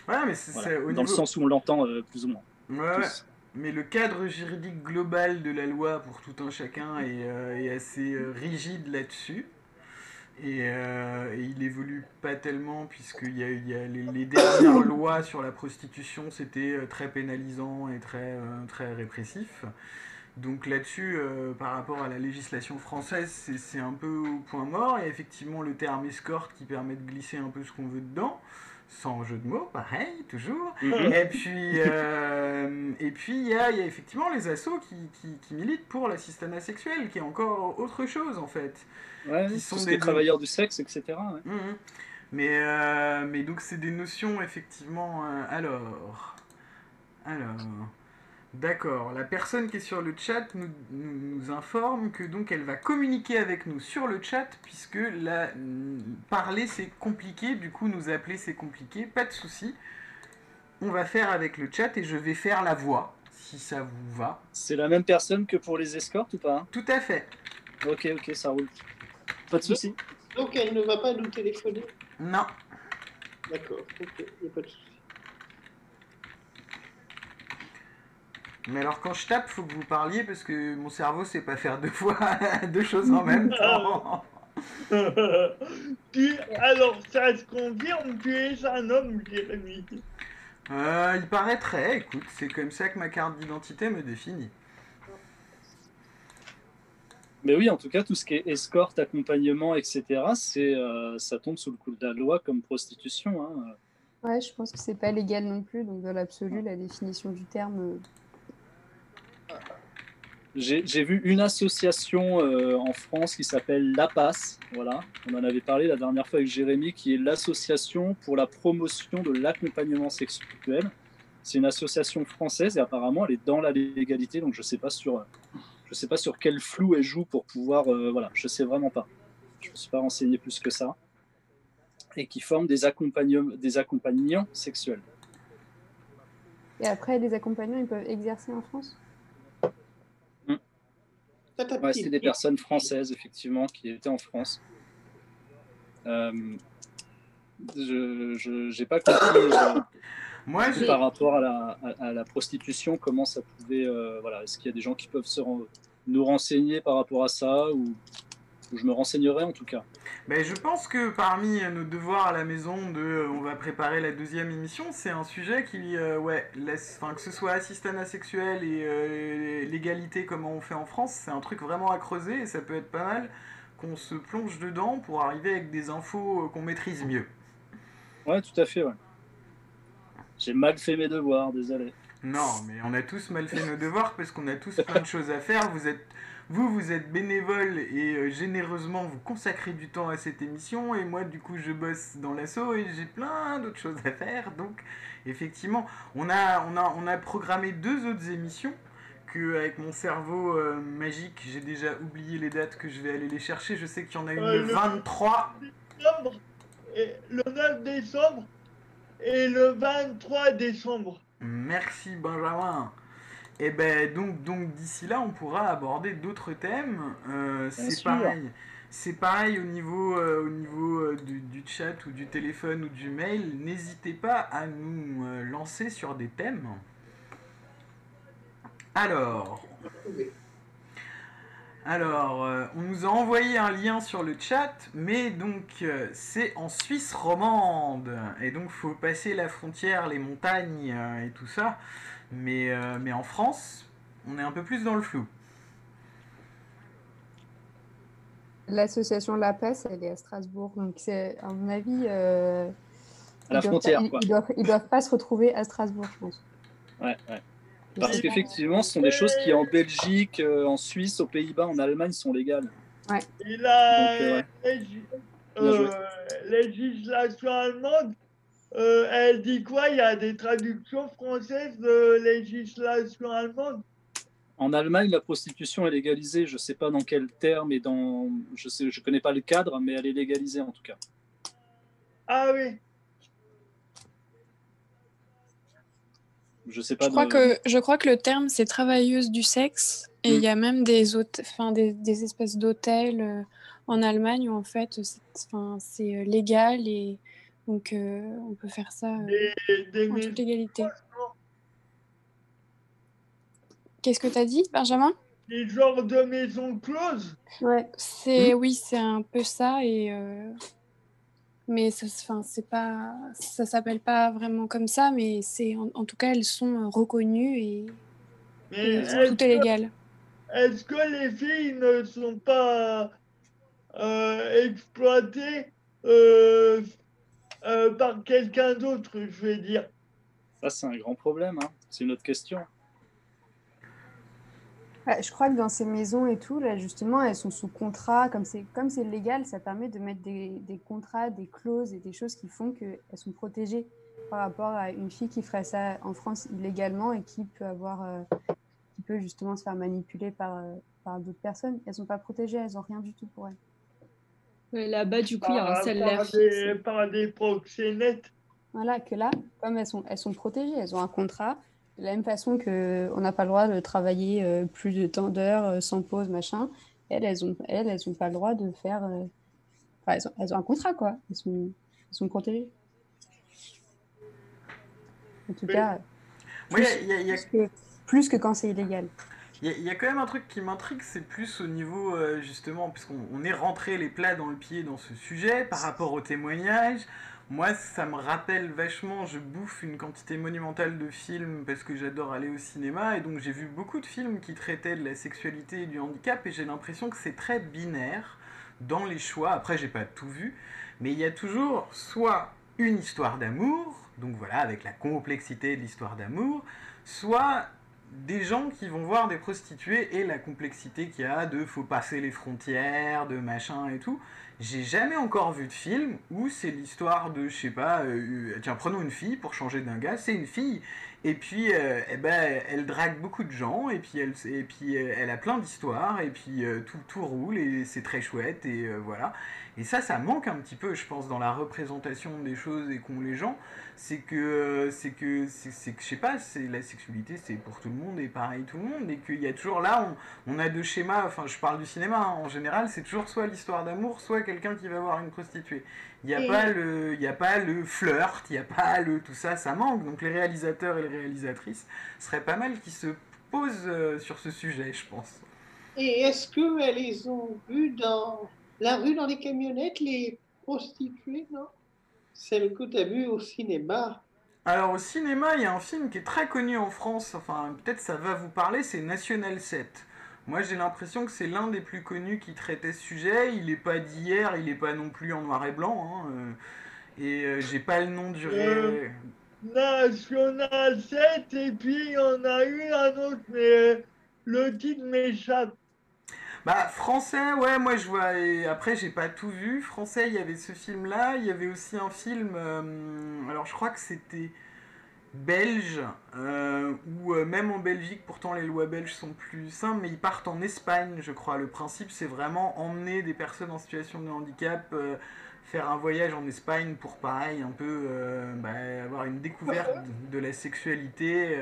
Ouais, mais c'est Voilà. Dans le sens où on l'entend euh, plus ou moins. Ouais, ouais. Mais le cadre juridique global de la loi pour tout un chacun est, euh, assez euh, rigide là-dessus. Et, euh, et il évolue pas tellement, puisqu'il y a, les, dernières lois sur la prostitution, c'était très pénalisant et très, très répressif. Donc là-dessus, par rapport à la législation française, c'est un peu au point mort. Il y a effectivement le terme escorte qui permet de glisser un peu ce qu'on veut dedans, sans jeu de mots, pareil, toujours. Mhm. Et puis, euh, et puis il y, a, il y a effectivement les assos qui, qui, qui militent pour l'assistanat sexuel, qui est encore autre chose en fait. Ouais, Qui sont des travailleurs du sexe, etc. ouais. Mhm. Mais, euh, mais donc c'est des notions effectivement. euh, alors, alors, d'accord. La personne qui est sur le chat nous, nous, nous informe que donc elle va communiquer avec nous sur le chat puisque la parler c'est compliqué. Du coup nous appeler c'est compliqué. Pas de souci. on va faire avec le chat et je vais faire la voix, si ça vous va. C'est la même personne que pour les escortes ou pas Tout à fait. Ok, ok, ça roule. Pas de souci. Donc elle ne va pas nous téléphoner? Non. D'accord, ok, il n'y a pas de souci. Mais alors quand je tape, faut que vous parliez parce que mon cerveau sait pas faire deux fois deux choses en même temps. tu, alors, ça se confirme, tu es un homme, Jérémy. Euh, il paraîtrait, écoute, c'est comme ça que ma carte d'identité me définit. Mais oui, en tout cas, tout ce qui est escorte, accompagnement, etc., c'est, euh, ça tombe sous le coup de la loi comme prostitution. hein. Ouais, je pense que c'est pas légal non plus, donc dans l'absolu, la définition du terme. J'ai vu une association euh, en France qui s'appelle l'APAS, voilà, on en avait parlé la dernière fois avec Jérémy, qui est l'association pour la promotion de l'accompagnement sexuel. C'est une association française et apparemment elle est dans la légalité, donc je sais sais pas sur quel flou elle joue pour pouvoir, euh, voilà, je sais vraiment pas. Je me suis pas renseigné plus que ça. Et qui forment des des accompagnants sexuels. Et après, les accompagnants, ils peuvent exercer en France? Ouais, c'est des personnes françaises, effectivement, qui étaient en France. Euh, je n'ai pas compris euh, Moi, par rapport à la, à, à la prostitution, comment ça pouvait... euh, voilà, Est-ce qu'il y a des gens qui peuvent se ren- nous renseigner par rapport à ça ou je me renseignerai en tout cas. Ben, je pense que parmi nos devoirs à la maison de euh, on va préparer la deuxième émission, c'est un sujet qui, euh, ouais, laisse, enfin que ce soit assistanat sexuel et euh, l'égalité comment on fait en France, c'est un truc vraiment à creuser et ça peut être pas mal qu'on se plonge dedans pour arriver avec des infos qu'on maîtrise mieux. Ouais, tout à fait, ouais. J'ai mal fait mes devoirs, désolé. Non, mais on a tous mal fait nos devoirs parce qu'on a tous plein de choses à faire. Vous êtes, vous, vous êtes bénévole et euh, généreusement vous consacrez du temps à cette émission. Et moi, du coup, je bosse dans l'assaut et j'ai plein d'autres choses à faire. Donc, effectivement, on a, on a, on a programmé deux autres émissions que, avec mon cerveau euh, magique, j'ai déjà oublié les dates que je vais aller les chercher. Je sais qu'il y en a une Euh, le le- 23. Décembre, et le 9 décembre et le 23 décembre. Merci Benjamin. Et ben donc donc d'ici là on pourra aborder d'autres thèmes. Euh, c'est pareil. C'est pareil au niveau euh, au niveau euh, du, du chat ou du téléphone ou du mail. N'hésitez pas à nous euh, lancer sur des thèmes. Alors. Alors, on nous a envoyé un lien sur le chat, mais donc c'est en Suisse romande, et donc faut passer la frontière, les montagnes et tout ça. Mais, euh, mais en France, on est un peu plus dans le flou. L'association La Passe, elle est à Strasbourg, donc c'est, à mon avis, euh, À la ils doivent frontière, pas, ils- quoi. Ils, doivent, ils doivent pas se retrouver à Strasbourg, je pense. Ouais, ouais. Parce qu'effectivement, ce sont des choses qui en Belgique, euh, en Suisse, aux Pays-Bas, en Allemagne sont légales. Et la Donc, euh, ouais. euh, législation allemande, euh, elle dit quoi? Il y a des traductions françaises de législation allemande? En Allemagne, la prostitution est légalisée. Je ne sais pas dans quel terme et dans. Je je connais pas le cadre, mais elle est légalisée en tout cas. Ah oui. Je sais pas. Je crois, de- que, je crois que le terme, c'est travailleuse du sexe. Et il Mm. y a même des, enfin, des, des espèces d'hôtels euh, en Allemagne où en fait c'est euh, légal et donc euh, on peut faire ça euh, Des, des en toute légalité. Qu'est-ce que tu as dit, Benjamin? Des genres de maisons closes Ouais. C'est oui, c'est un peu ça et euh, mais ça, enfin, c'est pas, ça s'appelle pas vraiment comme ça, mais c'est en, en tout cas elles sont reconnues et, Mais et est-ce tout est que- légal. Est-ce que les filles ne sont pas euh, exploitées euh, euh, par quelqu'un d'autre, je vais dire Ça, c'est un grand problème. hein. C'est une autre question. Ouais, je crois que dans ces maisons et tout, là, justement, elles sont sous contrat. Comme c'est comme c'est légal, ça permet de mettre des, des contrats, des clauses et des choses qui font qu'elles sont protégées par rapport à une fille qui ferait ça en France illégalement et qui peut avoir, euh, qui peut justement se faire manipuler par, euh, par d'autres personnes. Elles sont pas protégées, elles ont rien du tout pour elles. Là-bas, du coup, il y a un salaire par fixe. des, par des proxénètes Voilà, que là, comme elles sont, elles sont protégées, elles ont un contrat, de la même façon qu'on n'a pas le droit de travailler euh, plus de temps d'heures euh, sans pause, machin, elles, elles n'ont elles, elles ont pas le droit de faire. euh, enfin, elles, ont, elles ont un contrat, quoi. Elles sont, elles sont protégées. En tout cas, plus, il y a- il y a- plus que, plus que quand c'est illégal. Il y, a- quand même un truc qui m'intrigue, c'est plus au niveau, euh, justement, puisqu'on on est rentré les plats dans le pied dans ce sujet, par rapport au témoignage. Moi, ça me rappelle vachement, je bouffe une quantité monumentale de films parce que j'adore aller au cinéma, et donc j'ai vu beaucoup de films qui traitaient de la sexualité et du handicap, et j'ai l'impression que c'est très binaire dans les choix. Après, j'ai pas tout vu, mais il y a toujours soit une histoire d'amour, donc voilà, avec la complexité de l'histoire d'amour, soit des gens qui vont voir des prostituées et la complexité qu'il y a de faut passer les frontières, de machin et tout. J'ai jamais encore vu de film où c'est l'histoire de, je sais pas, euh, tiens, prenons une fille pour changer d'un gars, c'est une fille, et puis euh, eh ben, elle drague beaucoup de gens, et puis elle, et puis, euh, elle a plein d'histoires, et puis tout, tout roule, et c'est très chouette, et voilà. Et ça, ça manque un petit peu, je pense, dans la représentation des choses et qu'ont les gens. C'est que, c'est que, c'est que, je sais pas, c'est la sexualité, c'est pour tout le monde et pareil tout le monde. Et qu'il y a toujours là, on, on a deux schémas. Enfin, je parle du cinéma hein, en général, c'est toujours soit l'histoire d'amour, soit quelqu'un qui va voir une prostituée. Il n'y a Et- pas le, il y a pas le flirt, il n'y a pas le tout ça, ça manque. Donc les réalisateurs et les réalisatrices seraient pas mal qui se posent euh, sur ce sujet, je pense. Et est-ce qu'elles les ont vues dans la rue, dans les camionnettes, les prostituées, non? Celles que tu as vues au cinéma. Alors au cinéma, il y a un film qui est très connu en France, enfin peut-être ça va vous parler, c'est National 7. Moi j'ai l'impression que c'est l'un des plus connus qui traitait ce sujet, il est pas d'hier, il est pas non plus en noir et blanc, hein, euh, et euh, j'ai pas le nom du ré... National 7, et puis il y en a eu un autre, mais euh, le titre m'échappe. Bah français, ouais, moi je vois, et après j'ai pas tout vu, français il y avait ce film là, il y avait aussi un film, euh, alors je crois que c'était belge, euh, ou euh, même en Belgique, pourtant les lois belges sont plus simples, mais ils partent en Espagne, je crois. Le principe, c'est vraiment emmener des personnes en situation de handicap, euh, faire un voyage en Espagne pour, pareil, un peu bah, avoir une découverte de, la sexualité.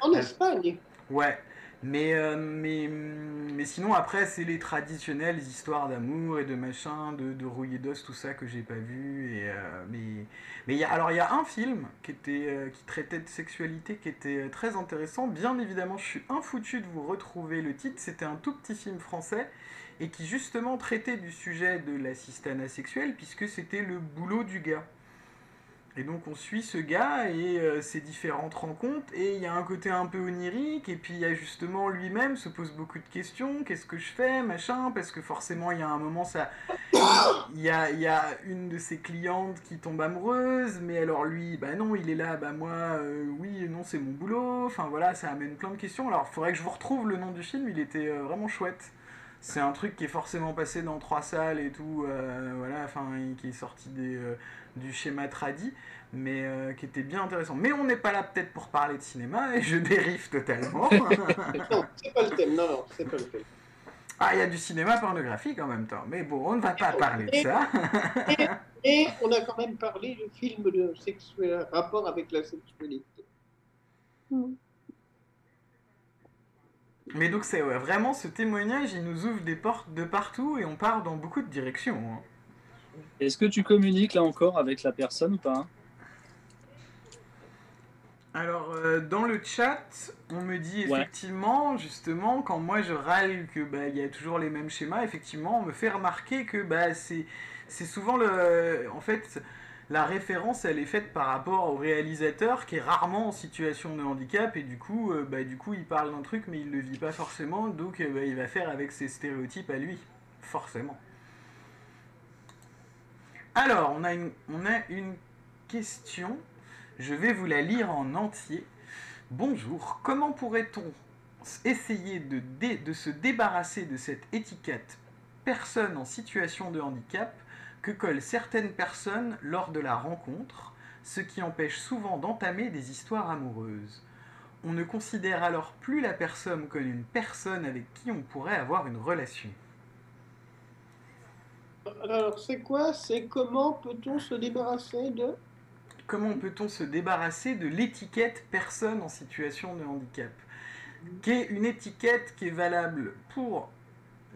En Espagne? Ouais, mais, euh, mais, mais sinon après c'est les traditionnelles histoires d'amour et de machin, de, de rouillé d'os, tout ça que j'ai pas vu. Et, euh, mais mais y a, alors il y a un film qui, était, euh, qui traitait de sexualité qui était très intéressant. Bien évidemment je suis infoutu de vous retrouver le titre, c'était un tout petit film français et qui justement traitait du sujet de l'assistanat sexuel puisque c'était le boulot du gars. Et donc on suit ce gars et euh, ses différentes rencontres. Et il y a un côté un peu onirique. Et puis il y a justement lui-même se pose beaucoup de questions, qu'est-ce que je fais, machin, parce que forcément il y a un moment ça, il y a, y a une de ses clientes qui tombe amoureuse, mais alors lui, bah non il est là, bah moi euh, oui, non c'est mon boulot, enfin voilà ça amène plein de questions. Alors il faudrait que je vous retrouve le nom du film, il était euh, vraiment chouette. C'est un truc qui est forcément passé dans trois salles et tout, euh, voilà, enfin, qui est sorti des, euh, du schéma tradi, mais euh, qui était bien intéressant. Mais on n'est pas là peut-être pour parler de cinéma, et je dérive totalement. Non, c'est pas le thème, non, non, c'est pas le thème. ah, il y a du cinéma pornographique en même temps, mais bon, on ne va pas parler de ça. Et on a quand même parlé du film de sexuel, rapport avec la sexualité. Mais donc c'est ouais, vraiment ce témoignage, il nous ouvre des portes de partout et on part dans beaucoup de directions. hein. Est-ce que tu communiques là encore avec la personne ou pas? Alors, euh, dans le chat, on me dit Ouais. effectivement, justement, quand moi je râle que bah, il y a toujours les mêmes schémas, effectivement, on me fait remarquer que bah, c'est c'est souvent le. En fait, la référence, elle est faite par rapport au réalisateur qui est rarement en situation de handicap et du coup, euh, bah, du coup il parle d'un truc mais il le vit pas forcément, donc euh, bah, il va faire avec ses stéréotypes à lui, forcément. Alors, on a une, question. Je vais vous la lire en entier. Bonjour, comment pourrait-on essayer de, de se débarrasser de cette étiquette personne en situation de handicap que collent certaines personnes lors de la rencontre, ce qui empêche souvent d'entamer des histoires amoureuses? On ne considère alors plus la personne comme une personne avec qui on pourrait avoir une relation. Alors, c'est quoi? C'est comment peut-on se débarrasser de? Comment peut-on se débarrasser de l'étiquette personne en situation de handicap? Qui est une étiquette qui est valable pour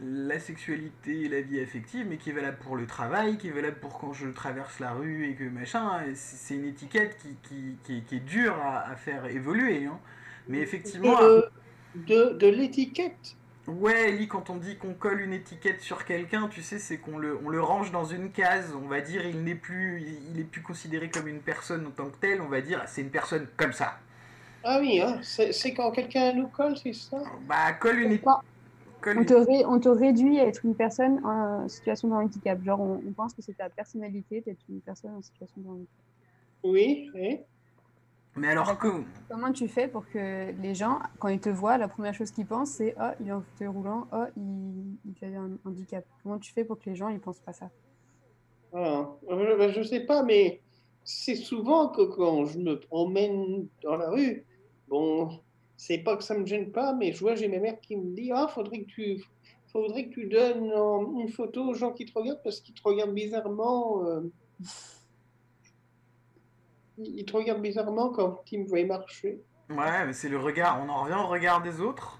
la sexualité et la vie affective, mais qui est valable pour le travail, qui est valable pour quand je traverse la rue et que machin. et C'est une étiquette qui, qui, qui est, qui est dure à, à faire évoluer. hein. Mais effectivement. De, de, de l'étiquette? Ouais, Ellie, quand on dit qu'on colle une étiquette sur quelqu'un, tu sais, c'est qu'on le, on le range dans une case. On va dire, il n'est plus, il est plus considéré comme une personne en tant que telle. On va dire, c'est une personne comme ça. Ah oui, hein, c'est quand quelqu'un nous colle, c'est ça? Bah, colle une colle on, te ré- on te réduit à être une personne en situation de handicap. Genre, on, on pense que c'est ta personnalité d'être une personne en situation de handicap. Oui, et Mais alors que, Comment tu fais pour que les gens, quand ils te voient, la première chose qu'ils pensent, c'est Oh, il est en fauteuil roulant, oh, il, il a un handicap. Comment tu fais pour que les gens ils pensent pas ça? Ah, euh, ben, je sais pas, mais c'est souvent que quand je me promène dans la rue, bon, c'est pas que ça me gêne pas, mais je vois, j'ai ma mère qui me dit, ah, faudrait que tu, faudrait que tu donnes une photo aux gens qui te regardent parce qu'ils te regardent bizarrement. euh, ils te regardent bizarrement quand ils me voient marcher. ouais, mais c'est le regard. On en revient au regard des autres.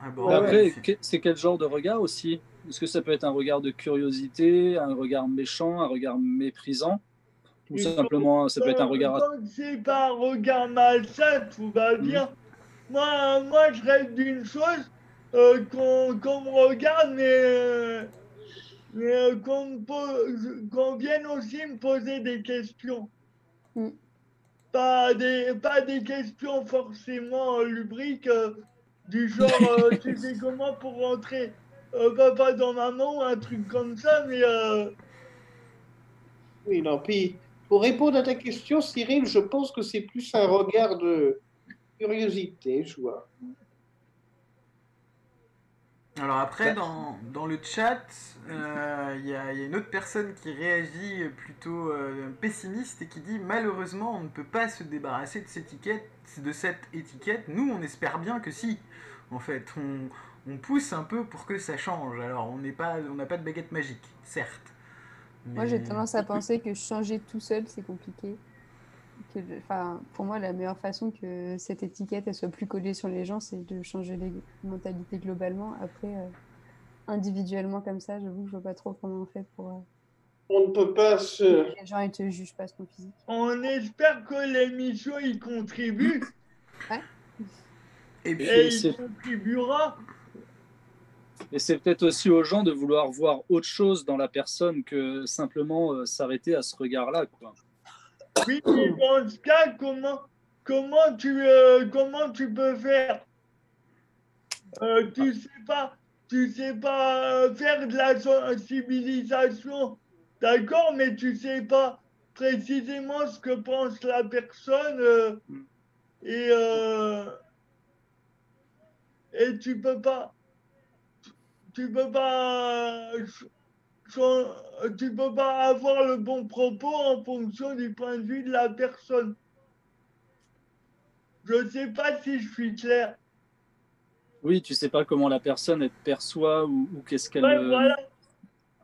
Ah bon, Ouais, Après, c'est- que- c'est quel genre de regard aussi? Est-ce que ça peut être un regard de curiosité, un regard méchant, un regard méprisant? Ou Il simplement, ça peut être un regard... Que c'est pas un regard malsain, tout va bien. Moi, moi, je rêve d'une chose, euh, qu'on me regarde, mais, euh, mais euh, qu'on me pose- qu'on vienne aussi me poser des questions. Mm. Pas, des, pas des questions forcément lubriques, euh, du genre, euh, tu fais comment pour rentrer euh, papa dans maman ou un truc comme ça, mais... Oui, non, puis pour répondre à ta question, Cyril, je pense que c'est plus un regard de curiosité, je vois. Alors après, dans, dans le chat, euh, il y, a il y a une autre personne qui réagit plutôt euh, pessimiste et qui dit malheureusement on ne peut pas se débarrasser de cette étiquette. De cette étiquette. Nous, on espère bien que si. En fait, on, on pousse un peu pour que ça change. Alors, on n'est pas, on n'a pas de baguette magique, certes. Moi, j'ai tendance à penser que changer tout seul, c'est compliqué. Que, enfin, pour moi, la meilleure façon que cette étiquette elle soit plus collée sur les gens, c'est de changer les mentalités globalement. Après, euh, individuellement comme ça, j'avoue que je vois pas trop comment on fait pour. euh, On ne peut pas se... les gens ils te jugent pas sur ton physique. On espère que l'émission y contribue Et puis, et c'est- il contribuera. Et c'est peut-être aussi aux gens de vouloir voir autre chose dans la personne que simplement euh, s'arrêter à ce regard-là. quoi. Oui, mais dans ce cas, comment, comment, tu, euh, comment tu peux faire? Euh, Tu sais pas, tu sais pas euh, faire de la sensibilisation, d'accord, mais tu sais pas précisément ce que pense la personne euh, et euh, et tu peux pas, tu peux pas tu peux pas avoir le bon propos en fonction du point de vue de la personne. Je sais pas si je suis clair. Oui, tu sais pas comment la personne elle perçoit ou, ou qu'est-ce qu'elle... Ouais, euh, voilà.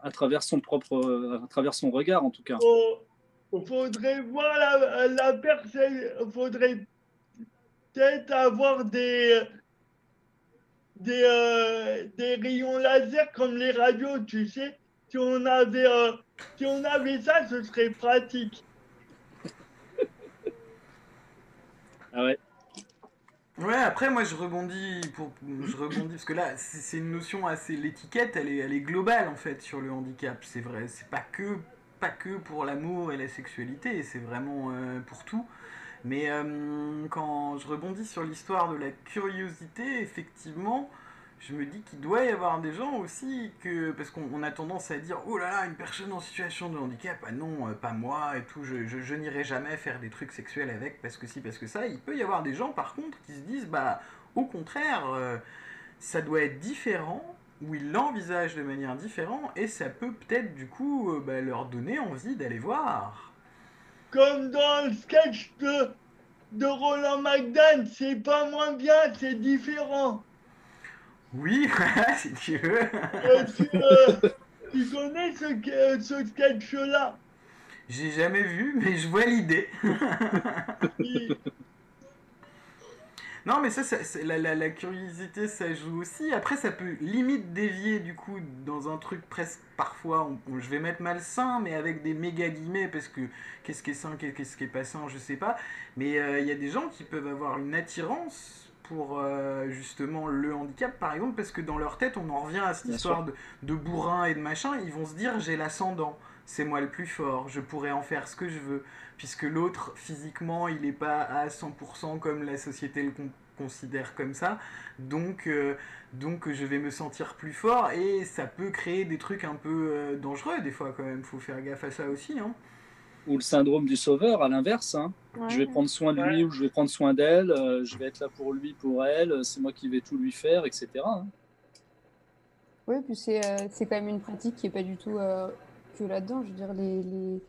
à travers son propre... euh, à travers son regard, en tout cas. Faut- faudrait voir la, la personne. Faudrait peut-être avoir des des, euh, des rayons laser comme les radios, tu sais. Si on avait euh, si on avait ça, ce serait pratique. Ah ouais. Ouais, après moi je rebondis pour je rebondis parce que là c'est c'est une notion assez l'étiquette, elle est elle est globale en fait sur le handicap, c'est vrai, c'est pas que pas que pour l'amour et la sexualité, c'est vraiment euh, pour tout. Mais euh, quand je rebondis sur l'histoire de la curiosité, effectivement, je me dis qu'il doit y avoir des gens aussi que parce qu'on on a tendance à dire oh là là une personne en situation de handicap ah non euh, pas moi et tout je, je, n'irai jamais faire des trucs sexuels avec parce que si parce que ça il peut y avoir des gens par contre qui se disent bah au contraire euh, ça doit être différent ou ils l'envisagent de manière différente et ça peut peut-être du coup euh, bah, leur donner envie d'aller voir Comme dans le sketch de, de Roland McDan, c'est pas moins bien, c'est différent. Oui si tu veux tu, euh, tu connais ce, ce sketch-là? J'ai jamais vu, mais je vois l'idée. non, mais ça, la, la- la curiosité, ça joue aussi. Après, ça peut limite dévier, du coup, dans un truc presque, parfois, on- on- je vais mettre malsain, mais avec des méga guillemets, parce que qu'est-ce qui est sain, qu'est-ce qui est pas sain, je sais pas. Mais euh, il y a des gens qui peuvent avoir une attirance pour euh, justement le handicap, par exemple, parce que dans leur tête, on en revient à cette Bien histoire de, de bourrin et de machin, ils vont se dire j'ai l'ascendant, c'est moi le plus fort, je pourrais en faire ce que je veux, puisque l'autre, physiquement, il n'est pas à 100% comme la société le con- considère comme ça, donc, euh, donc je vais me sentir plus fort, et ça peut créer des trucs un peu euh, dangereux des fois quand même, faut faire gaffe à ça aussi. Hein. Ou le syndrome du sauveur, à l'inverse. hein. Je vais prendre soin de lui ou je vais prendre soin d'elle, euh, je vais être là pour lui, pour elle, euh, c'est moi qui vais tout lui faire, etc. hein. Oui, puis c'est euh, c'est quand même une pratique qui est pas du tout euh, que là-dedans. Je veux dire, les, les,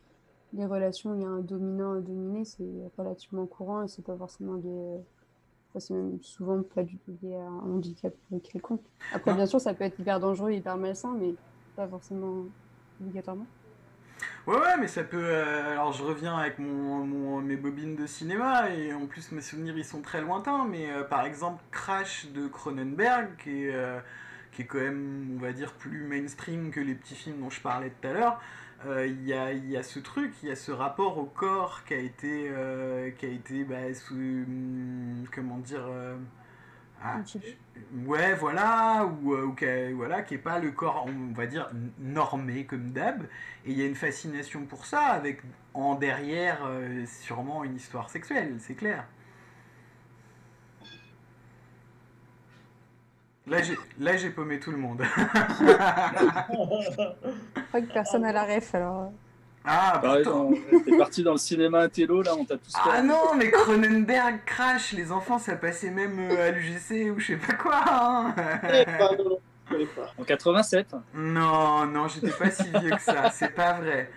les relations, il y a un dominant, un dominé, c'est relativement courant et c'est pas forcément lié. enfin, c'est même souvent pas du tout lié à un handicap quelconque. Après, Non. bien sûr, ça peut être hyper dangereux, hyper malsain, mais pas forcément obligatoirement. Ouais, ouais, mais ça peut. euh, alors, je reviens avec mon, mon- mes bobines de cinéma, et en plus, mes souvenirs ils sont très lointains. Mais euh, par exemple, Crash de Cronenberg, qui est, euh, qui est quand même, on va dire, plus mainstream que les petits films dont je parlais tout à l'heure. euh, Il y, a, y a ce truc, il y a ce rapport au corps qui a été, qui a été bah, sous. hum, comment dire. Euh, ah. Ouais, voilà, ou, euh, ou voilà, qui est pas le corps, on va dire, normé comme d'hab. Et il y a une fascination pour ça, avec en derrière euh, sûrement une histoire sexuelle, c'est clair. Là, j'ai, là, j'ai paumé tout le monde. Je crois que personne n'a la ref, alors. Ah, dans- t'es parti dans le cinéma intello, là, on t'a tous Ah non, mais Cronenberg crash, les enfants, ça passait même euh, à l'UGC ou je sais pas quoi. hein. Bah, non, non, je connais pas. En 87. non, non, j'étais pas si vieux que ça, c'est pas vrai.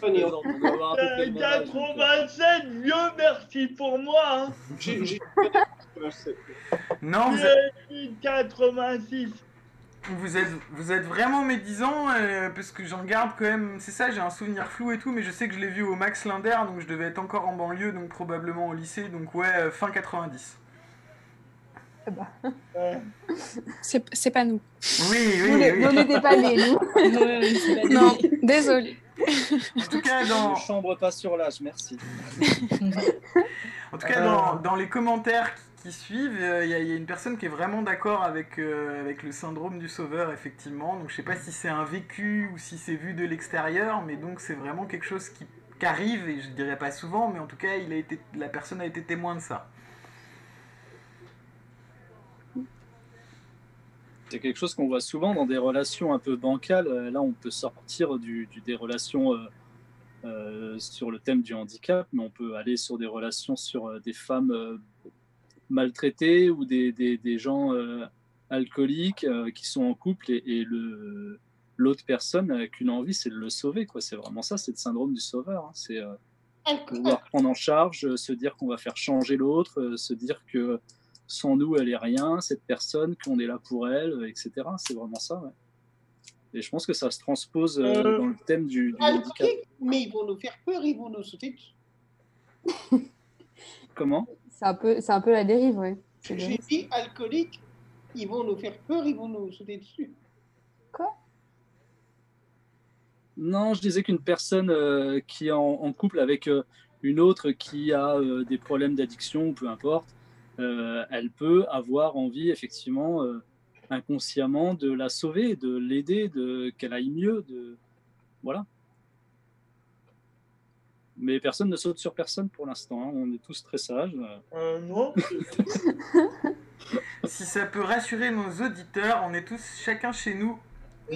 Pas né. On doit avoir à peu près Euh, le même âge, donc, euh, 87, vieux, merci pour moi. Hein. 87. Non, vous êtes- Je suis 86. Vous êtes, vous êtes vraiment médisant euh, parce que j'en garde quand même. C'est ça, j'ai un souvenir flou et tout, mais je sais que je l'ai vu au Max Linder, donc je devais être encore en banlieue, donc probablement au lycée, donc ouais, euh, fin 90. Ouais. C'est pas nous. Oui, oui, les- oui. n'était pas nés, nous. Non, désolé. En tout cas, Ne dans, chambre pas sur l'âge, merci. en tout cas, dans, dans les commentaires qui, qui suivent, il y, a- une personne qui est vraiment d'accord avec, euh, avec le syndrome du sauveur, effectivement. Donc je sais pas si c'est un vécu ou si c'est vu de l'extérieur, mais donc c'est vraiment quelque chose qui, arrive, et je dirais pas souvent, mais en tout cas, il a été, la personne a été témoin de ça. C'est quelque chose qu'on voit souvent dans des relations un peu bancales. Euh, Là, on peut sortir du, des relations euh, euh, sur le thème du handicap, mais on peut aller sur des relations sur euh, des femmes euh, maltraitées ou des, des- des gens euh, alcooliques euh, qui sont en couple et, et le l'autre personne n'a qu'une envie, c'est de le sauver. quoi. C'est vraiment ça, c'est le syndrome du sauveur. hein. C'est euh, pouvoir prendre en charge, euh, se dire qu'on va faire changer l'autre, se dire que sans nous, elle est rien, cette personne, qu'on est là pour elle, etc. C'est vraiment ça, ouais. Et je pense que ça se transpose dans le thème du, du handicap. Mais ils vont nous faire peur, ils vont nous sauter. Comment? C'est un, peu- c'est un peu la dérive, le J'ai dit alcooliques, ils vont nous faire peur, ils vont nous sauter dessus. Non, je disais qu'une personne euh, qui est en, en couple avec euh, une autre qui a euh, des problèmes d'addiction, peu importe, euh, elle peut avoir envie, effectivement, euh, inconsciemment, de la sauver, de l'aider, de qu'elle aille mieux. De... Voilà. Mais personne ne saute sur personne pour l'instant. hein. On est tous très sages. Euh, non. Si ça peut rassurer nos auditeurs, on est tous chacun chez nous.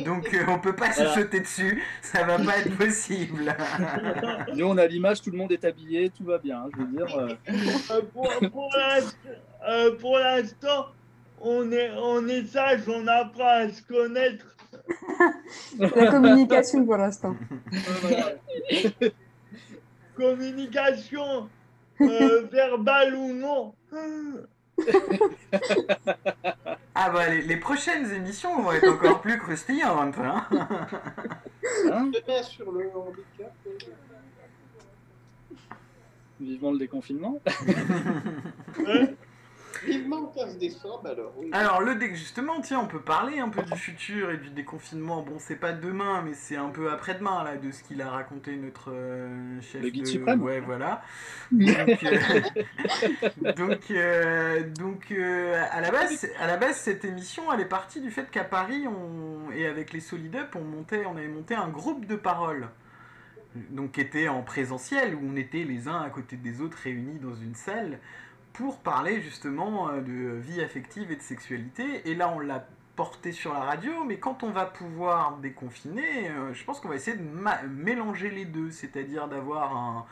Donc euh, on peut pas se Voilà. sauter dessus, ça va pas être possible. Nous, on a l'image, tout le monde est habillé, tout va bien. hein. Je veux dire, euh, Euh, pour pour l'inst- euh, pour l'instant, on est, on est sage, on apprend à se connaître. La communication pour l'instant communication euh, verbale ou non. ah bah les, prochaines émissions vont être encore plus croustillantes. Hein hein Je mets sur le handicap. Vivement le déconfinement. Hein Vivement le 15 décembre, alors. Oui. Alors, le dé- justement, tiens, on peut parler un peu du futur et du déconfinement. Bon, c'est pas demain, mais c'est un peu après-demain, là, de ce qu'il a raconté notre euh, chef Le guide de... suprême. Ouais, voilà. Donc, euh, donc, euh, donc, euh, à, la base, à la base, cette émission, elle est partie du fait qu'à Paris, on, et avec les Solid Up, on, montait, on avait monté un groupe de parole. Donc, qui était en présentiel, où on était les uns à côté des autres réunis dans une salle pour parler justement euh, de vie affective et de sexualité. Et là, on l'a porté sur la radio, mais quand on va pouvoir déconfiner, euh, je pense qu'on va essayer de mélanger les deux, c'est-à-dire d'avoir un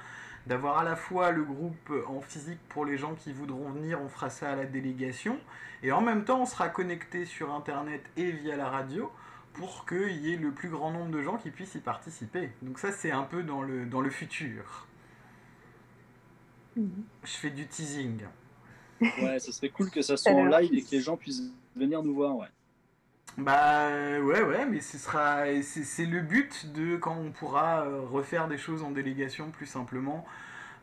d'avoir à la fois le groupe en physique pour les gens qui voudront venir, on fera ça à la délégation, et en même temps on sera connecté sur internet et via la radio pour qu'il y ait le plus grand nombre de gens qui puissent y participer. Donc ça c'est un peu dans le, dans le futur. Je fais du teasing. Ouais, ça serait cool que ça soit en live et que les gens puissent venir nous voir, ouais. Bah ouais ouais mais ce sera c'est le but de quand on pourra euh, refaire des choses en délégation plus simplement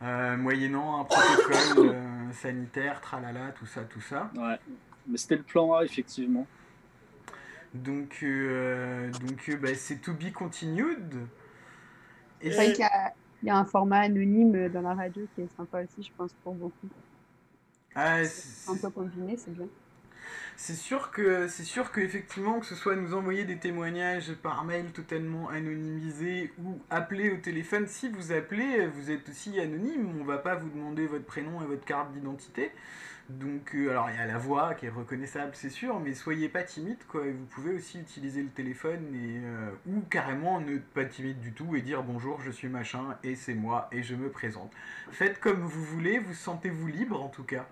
euh, moyennant un protocole euh, sanitaire tralala tout ça tout ça Ouais. Mais c'était le plan A, effectivement. donc euh, donc bah, c'est to be continued et y a, il y a un format anonyme dans la radio qui est sympa aussi, je pense, pour beaucoup. ah, c'est- Un peu combiné, c'est bien. C'est sûr que c'est sûr que effectivement que ce soit nous envoyer des témoignages par mail totalement anonymisés ou appeler au téléphone, si vous appelez, vous êtes aussi anonyme, on va pas vous demander votre prénom et votre carte d'identité. Donc euh, alors il y a la voix qui est reconnaissable, c'est sûr, mais soyez pas timide quoi, et vous pouvez aussi utiliser le téléphone et euh, ou carrément ne pas timide du tout et dire bonjour, je suis machin et c'est moi et je me présente. Faites comme vous voulez, vous sentez-vous libre en tout cas.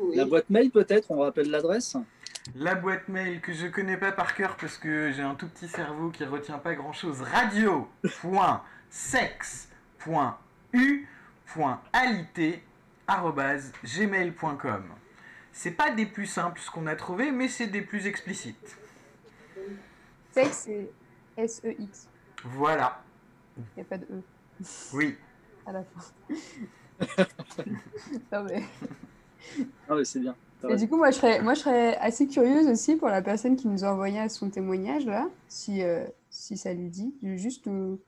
Oui. La boîte mail, peut-être, on rappelle l'adresse? La boîte mail que je connais pas par cœur parce que j'ai un tout petit cerveau qui retient pas grand chose. radio.sexe.u.alité.gmail.com C'est pas des plus simples ce qu'on a trouvé, mais c'est des plus explicites. Sex, c'est S-E-X. Voilà. Il n'y a pas de E Oui. à la fin. non, mais... Ah, mais c'est bien. Et du coup, moi je, serais, moi, je serais assez curieuse aussi pour la personne qui nous a envoyé son témoignage, là, si, euh, si ça lui dit, de juste nous,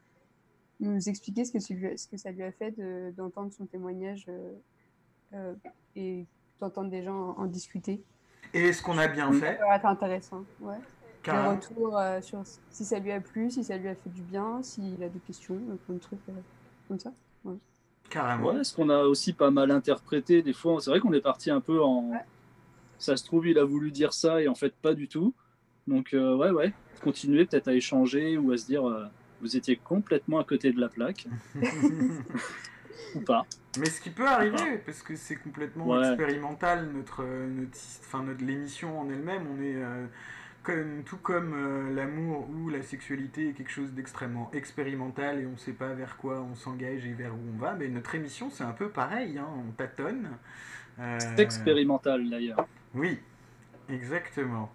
nous expliquer ce que, ça lui- ce que ça lui a fait de- d'entendre son témoignage euh, euh, et d'entendre des gens en, en discuter. Et est-ce qu'on a bien Ça fait va être intéressant. Ouais. Des retours euh, sur si ça lui a plu, si ça lui a fait du bien, s'il a des questions, euh, plein de trucs euh, comme ça. Carrément. Ouais, ce qu'on a aussi pas mal interprété des fois. C'est vrai qu'on est parti un peu en. Ouais. Ça se trouve, il a voulu dire ça et en fait pas du tout. Donc euh, ouais, ouais. Continuer peut-être à échanger ou à se dire, euh, vous étiez complètement à côté de la plaque ou pas. Mais ce qui peut arriver, parce que c'est complètement Ouais. expérimental, notre, euh, notre, enfin, notre, l'émission en elle-même, on est euh, comme, tout comme euh, l'amour ou la sexualité est quelque chose d'extrêmement expérimental et on ne sait pas vers quoi on s'engage et vers où on va, mais notre émission c'est un peu pareil, hein, on tâtonne. Euh, C'est expérimental d'ailleurs. Oui, exactement.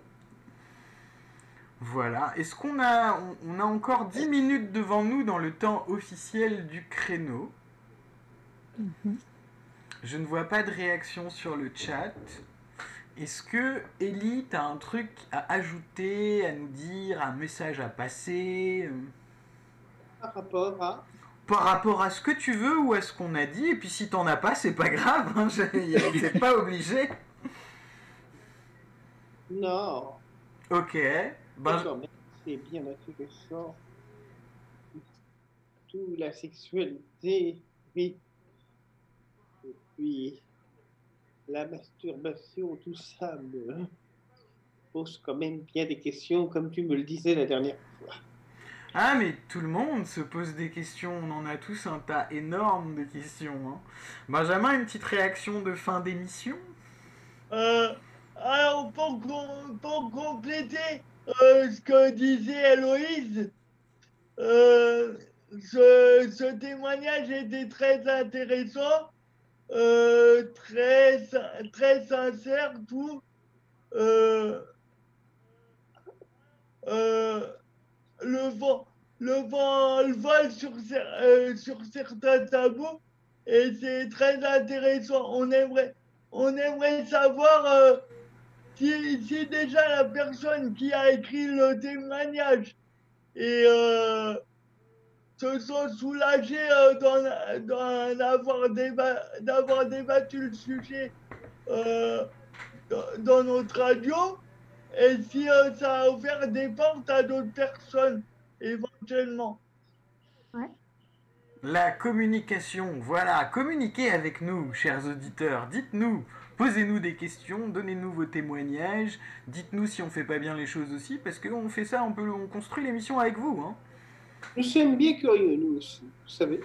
Voilà. Est-ce qu'on a, on, on a encore 10 minutes devant nous dans le temps officiel du créneau? Je ne vois pas de réaction sur le chat. Est-ce que, Ellie, tu as un truc à ajouter, à nous dire, un message à passer euh, Par rapport à? par rapport à ce que tu veux ou à ce qu'on a dit Et puis si t'en as pas, c'est pas grave, hein, t'es pas obligé. Non. Ok. Ben, c'est bien intéressant. Tout la sexualité. Puis la masturbation, tout ça me pose quand même bien des questions, comme tu me le disais la dernière fois. Ah, mais tout le monde se pose des questions, on en a tous un tas énorme de questions. hein. Benjamin, une petite réaction de fin d'émission? Euh, alors, pour, com- pour compléter euh, ce que disait Héloïse, euh, ce, ce témoignage était très intéressant, euh, très, très sincère, tout. Euh, euh, le, vol, le, vol, le vol sur, sur certains tabous et c'est très intéressant. On aimerait, on aimerait savoir si, si déjà la personne qui a écrit le témoignage et se sont soulagés euh, déba- d'avoir débattu le sujet euh, dans, dans notre radio et si euh, ça a ouvert des portes à d'autres personnes éventuellement. La communication, voilà, communiquez avec nous, chers auditeurs, dites-nous, posez-nous des questions, donnez-nous vos témoignages, dites-nous si on fait pas bien les choses aussi, parce qu'on fait ça, on, peut, on construit l'émission avec vous. Hein. Nous sommes bien curieux, nous aussi, vous savez.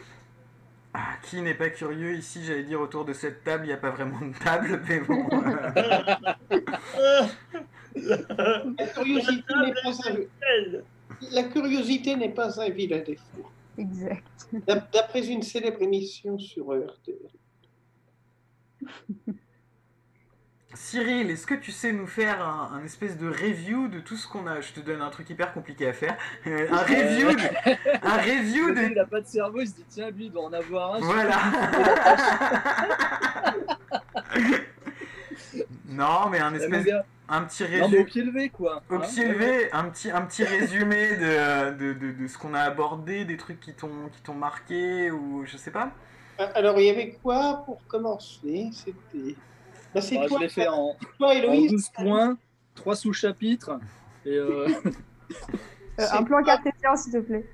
Ah, qui n'est pas curieux ici, j'allais dire autour de cette table, il n'y a pas vraiment de table, mais bon. euh, La curiosité n'est pas un, la curiosité n'est pas un vilain défaut. Exact. D'ap- D'après une célèbre émission sur RTL. Cyril, est-ce que tu sais nous faire un, un espèce de review de tout ce qu'on a? Je te donne un truc hyper compliqué à faire. Euh, un review de, un review de Il a pas de cerveau, il se dit tiens, lui, il doit en avoir un. Voilà. non, mais un. Eh, espèce, gars, un petit Non, mais au résumé, pied levé, quoi. au hein. pied levé, un petit, un petit résumé de, de, de, de ce qu'on a abordé, des trucs qui t'ont, qui t'ont marqué ou je sais pas. Ah, Alors, il y avait quoi pour commencer? C'était. Bah, c'est Bah, toi, je l'ai fait en, toi, en Héloïse. 12 points, 3 sous-chapitres. Et euh, Euh, un plan cartésien, s'il te plaît.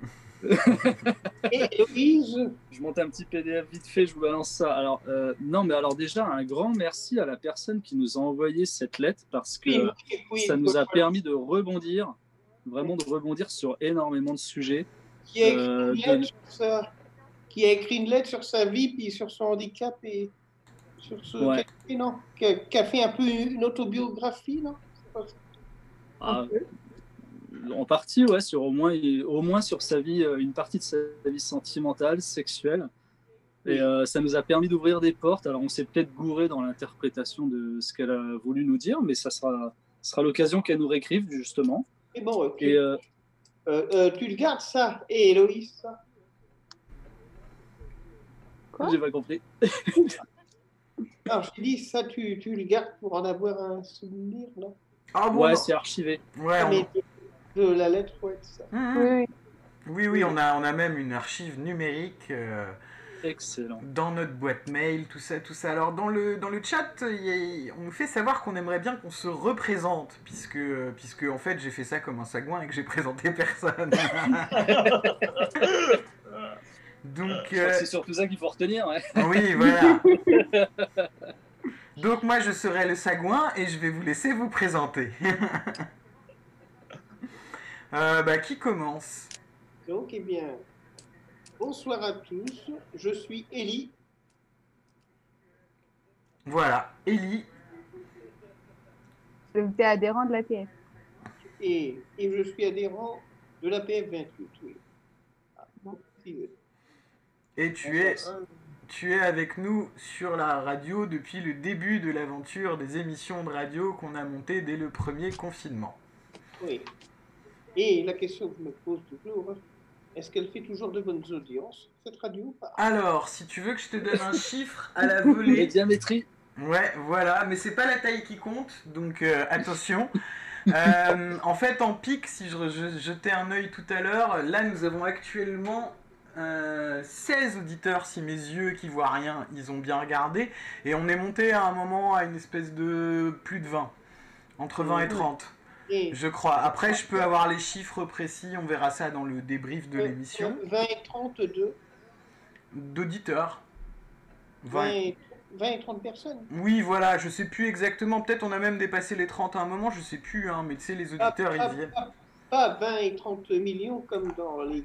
Et Héloïse. je monte un petit PDF vite fait, je vous balance ça. Alors, euh, non, mais alors déjà, un grand merci à la personne qui nous a envoyé cette lettre parce que Oui, oui, ça nous a permis de rebondir, vraiment de rebondir sur énormément de sujets. qui a écrit euh, une de- lettre sur sa... qui a écrit une lettre sur sa vie puis sur son handicap et sur ce Ouais. non qui a, qui a fait un peu une autobiographie non? Pas Ah, en partie, ouais, sur au moins, au moins sur sa vie, euh, une partie de sa vie sentimentale, sexuelle. Et euh, ça nous a permis d'ouvrir des portes. Alors, on s'est peut-être gouré dans l'interprétation de ce qu'elle a voulu nous dire, mais ça sera, sera l'occasion qu'elle nous réécrive, justement. Et bon. Et euh, tu le gardes ça et Héloïse ça? Quoi j'ai pas compris. Non je t'ai dit ça tu, tu le gardes pour en avoir un souvenir non Ah bon Ouais, c'est archivé. Ouais, on- mais de, de la lettre ouais ça Mhm. Oui, oui. Oui, oui, on a, on a même une archive numérique euh, Excellent. dans notre boîte mail, tout ça, tout ça. Alors dans le, dans le chat, il y a- on nous fait savoir qu'on aimerait bien qu'on se représente, puisque, puisque en fait j'ai fait ça comme un sagouin et que j'ai présenté personne. Donc, euh, C'est surtout ça qu'il faut retenir. ouais. oui, voilà. Donc moi je serai le sagouin et je vais vous laisser vous présenter. Euh, bah, qui commence? Donc eh bien bonsoir à tous je suis Élie Voilà, Ellie. T'es adhérent de l'APF. et, et je suis adhérent de la PF28 oui. Ah, bon, si, Et tu es, tu es avec nous sur la radio depuis le début de l'aventure des émissions de radio qu'on a montées dès le premier confinement. Oui. Et la question que je me pose toujours, est-ce qu'elle fait toujours de bonnes audiences, cette radio ou pas? Alors, si tu veux que je te donne un chiffre à la Les volée, diamétries. ouais, voilà, mais c'est pas la taille qui compte, donc euh, attention. Euh, en fait, en pic, si je, je- jetais un œil tout à l'heure, là nous avons actuellement euh, 16 auditeurs, si mes yeux qui voient rien, ils ont bien regardé, et on est monté à un moment à une espèce de plus de 20, entre 20 et 30. Et Je crois. Après, je peux avoir les chiffres précis, on verra ça dans le débrief de euh, l'émission. 20 et 32, D'auditeurs. 20 20. et, 20 et 30 personnes. Oui, voilà, je sais plus exactement. Peut-être on a même dépassé les 30 à un moment, je sais plus, hein, mais tu sais, les auditeurs, pas- ils viennent. pas 20 et 30 millions comme dans les...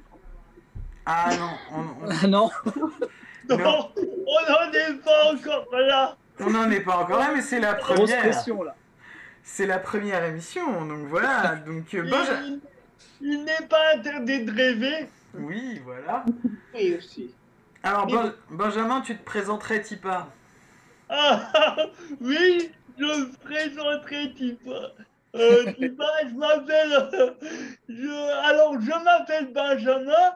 Ah non, on- on- Ah non, Non, Non. on n'en est pas encore là. on n'en est pas encore là, mais c'est la grosse première. pression là. C'est la première émission, donc voilà. Donc, euh, Il, il n'est pas interdit de rêver. Oui, voilà. Oui, aussi. Alors, Ben- Benjamin, tu te présenterais, Tipa? Ah, ah, oui, je me présenterai Tipa. Euh, Tipa, je m'appelle. euh, je- alors, je m'appelle Benjamin.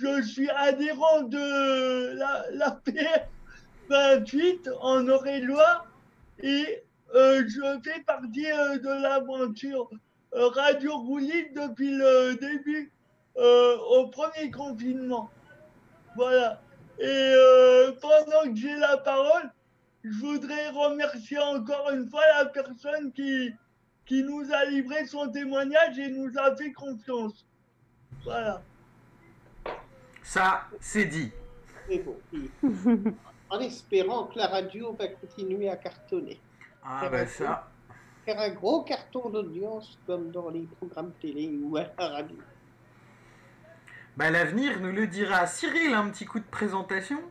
Je suis adhérent de la, la PF 28 en Eure-et-Loire et euh, je fais partie euh, de l'aventure euh, Radio Roulite depuis le début au premier confinement. Voilà. Et pendant que j'ai la parole, je voudrais remercier encore une fois la personne qui, qui nous a livré son témoignage et nous a fait confiance. Voilà. Ça, c'est dit. Mais bon, et en espérant que la radio va continuer à cartonner. Ah bah ça. Faire un gros carton d'audience comme dans les programmes télé ou à la radio. Bah l'avenir nous le dira. Cyril, un petit coup de présentation?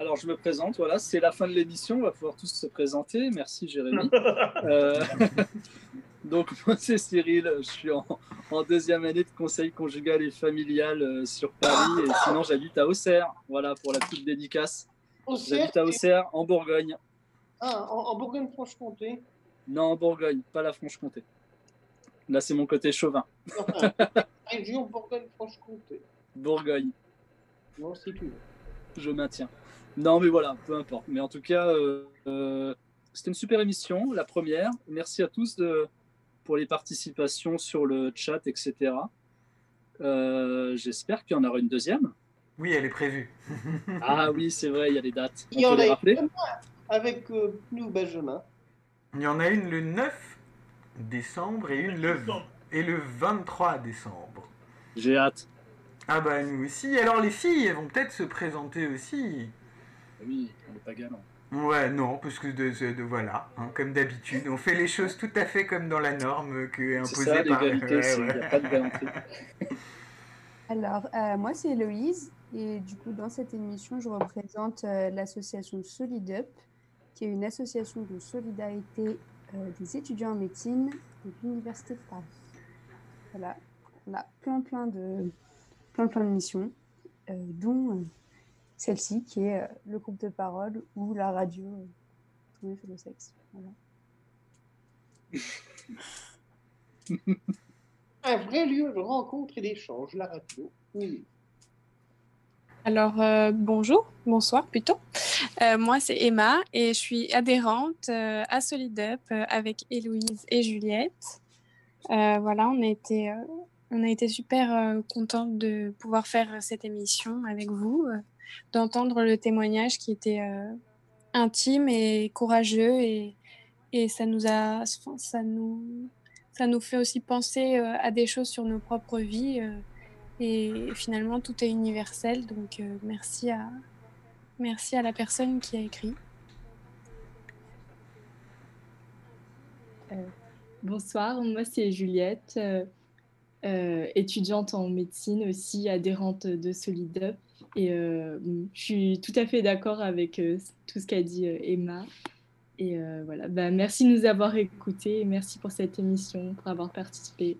Alors, je me présente, voilà, c'est la fin de l'émission, on va pouvoir tous se présenter. Merci Jérémy. Euh, donc, moi, c'est Cyril, je suis en, en deuxième année de conseil conjugal et familial euh, sur Paris, et sinon, j'habite à Auxerre, voilà, pour la petite dédicace. J'habite à Auxerre, en Bourgogne. Ah, en, en Bourgogne-Franche-Comté. Non, en Bourgogne, pas la Franche-Comté. Là, c'est mon côté chauvin. Enfin, région Bourgogne-Franche-Comté. Bourgogne, Non, tu veux. je maintiens. Non, mais voilà, peu importe. Mais en tout cas, euh, euh, c'était une super émission, la première. Merci à tous de- pour les participations sur le chat, etc. Euh, J'espère qu'il y en aura une deuxième. Oui, elle est prévue. Ah oui, c'est vrai, il y a les dates. Il y en a une avec euh, nous, Benjamin. Il y en a une le 9 décembre et une le, et le 23 décembre. J'ai hâte. Ah bah nous aussi. Alors les filles, elles vont peut-être se présenter aussi. Oui, on n'est pas galant. Ouais, non, parce que de, de- de- voilà, hein, comme d'habitude, on fait les choses tout à fait comme dans la norme que C'est imposée ça, par. l'égalité, Ouais, n'y a pas de. Alors, euh, moi, c'est Héloïse. Et du coup, dans cette émission, je représente euh, l'association SolidUp, qui est une association de solidarité euh, des étudiants en médecine de l'Université de Paris. Voilà, on a plein, plein de, plein, plein de missions, euh, dont euh, celle-ci, qui est euh, le groupe de parole ou la radio euh, tournée sur le sexe. Voilà. Un vrai lieu de rencontre et d'échange, la radio. Oui. Alors, euh, bonjour, bonsoir plutôt. Euh, moi, c'est Emma et je suis adhérente euh, à SolidUp euh, avec Héloïse et Juliette. Euh, voilà, on a été, euh, on a été super euh, contente de pouvoir faire cette émission avec vous, euh, d'entendre le témoignage qui était euh, intime et courageux et, et ça nous a, ça nous, ça nous fait aussi penser euh, à des choses sur nos propres vies. euh, et finalement, tout est universel. Donc, merci, à, merci à la personne qui a écrit. Bonsoir, moi c'est Juliette, étudiante en médecine aussi, adhérente de SolidUp. Et euh, je suis tout à fait d'accord avec euh, tout ce qu'a dit euh, Emma. Et voilà, bah, merci de nous avoir écoutés merci pour cette émission, pour avoir participé.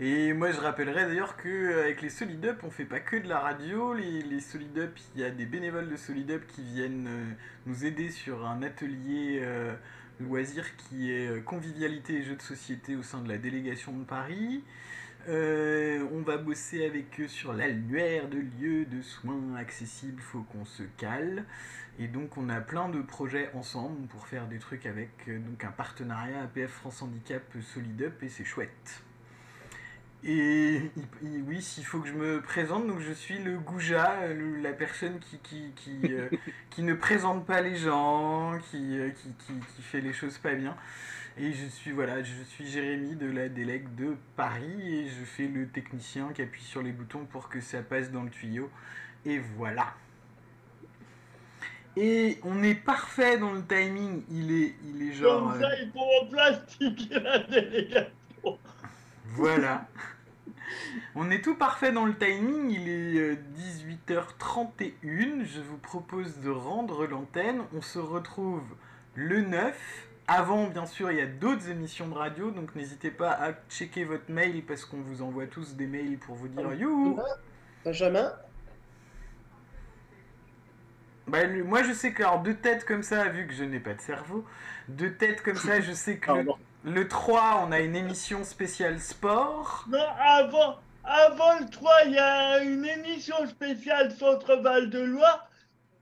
Et, moi, je rappellerai d'ailleurs qu'avec les SolidUp, on fait pas que de la radio. Les, les SolidUp, il y a des bénévoles de SolidUp qui viennent nous aider sur un atelier loisir qui est convivialité et jeux de société au sein de la délégation de Paris. Euh, on va bosser avec eux sur l'annuaire de lieux de soins accessibles, faut qu'on se cale. Et donc on a plein de projets ensemble pour faire des trucs avec euh, donc un partenariat APF France Handicap SolidUp et c'est chouette. Et oui, s'il faut que je me présente, donc je suis le goujat, le- la personne qui, qui, qui, euh, qui ne présente pas les gens, qui, euh, qui, qui, qui fait les choses pas bien. Et je suis voilà, je suis Jérémy de la délègue de Paris et je fais le technicien qui appuie sur les boutons pour que ça passe dans le tuyau. Et voilà. Et on est parfait dans le timing. Il est, il est genre. Comme euh, ça, il la délégation. Voilà. On est tout parfait dans le timing, il est euh, 18h31. Je vous propose de rendre l'antenne. On se retrouve le 9. Avant, bien sûr, il y a d'autres émissions de radio, donc n'hésitez pas à checker votre mail parce qu'on vous envoie tous des mails pour vous dire you. Benjamin Bah, moi, je sais que alors, deux têtes comme ça, vu que je n'ai pas de cerveau, deux têtes comme ça, je sais que le, Pardon. le 3, on a une émission spéciale sport. Non, avant, avant le 3, il y a une émission spéciale Centre Val de Loire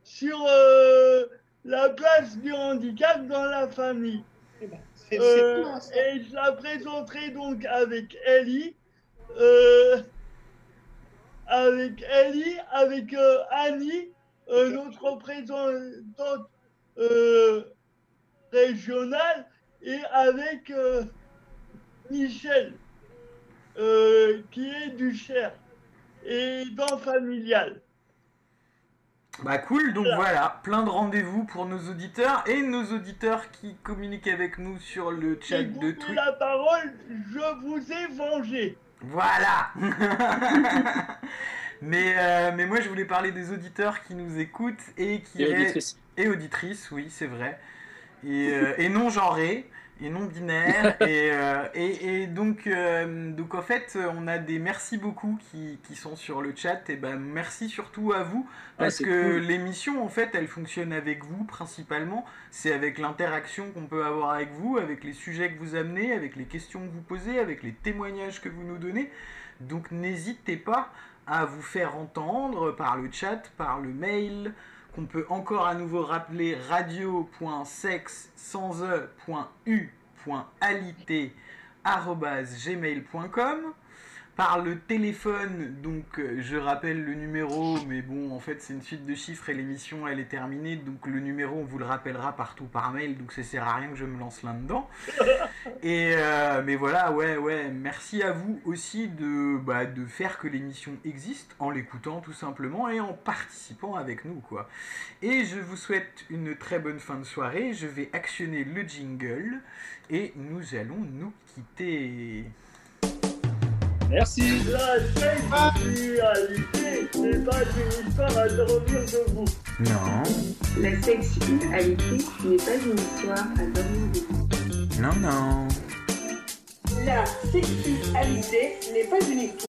sur euh, la place du handicap dans la famille. Eh ben, c'est Euh, c'est et je la présenterai donc avec Ellie. euh, avec Ellie, avec euh, Annie, notre représentante régionale, et avec Michel, qui est du Cher, et dans Familial. Bah cool, donc voilà, plein de rendez-vous pour nos auditeurs et nos auditeurs qui communiquent avec nous sur le chat Et de vous Twitch. la parole, je vous ai vengé. Voilà mais, euh, mais moi je voulais parler des auditeurs qui nous écoutent et qui et auditrices, oui c'est vrai. Et, euh, et non genrés et non binaires. et, euh, et, et donc, euh, donc en fait on a des merci beaucoup qui, qui sont sur le chat. Et ben merci surtout à vous Ah, parce que cool. l'émission en fait elle fonctionne avec vous principalement. C'est avec l'interaction qu'on peut avoir avec vous, avec les sujets que vous amenez, avec les questions que vous posez, avec les témoignages que vous nous donnez. Donc n'hésitez pas à vous faire entendre par le chat, par le mail, qu'on peut encore à nouveau rappeler radio.sex sans e, e.u.alité@gmail.com par le téléphone, donc euh, je rappelle le numéro, mais bon, en fait c'est une suite de chiffres et l'émission elle est terminée, donc le numéro on vous le rappellera partout par mail, donc ça sert à rien que je me lance là-dedans. Et euh, mais voilà, ouais, ouais, merci à vous aussi de, bah, de faire que l'émission existe en l'écoutant tout simplement et en participant avec nous, quoi. Et je vous souhaite une très bonne fin de soirée. Je vais actionner le jingle et nous allons nous quitter. Merci. La sexualité n'est pas une histoire à dormir debout. Non, La sexualité n'est pas une histoire à dormir debout. non, non. La sexualité n'est pas une histoire.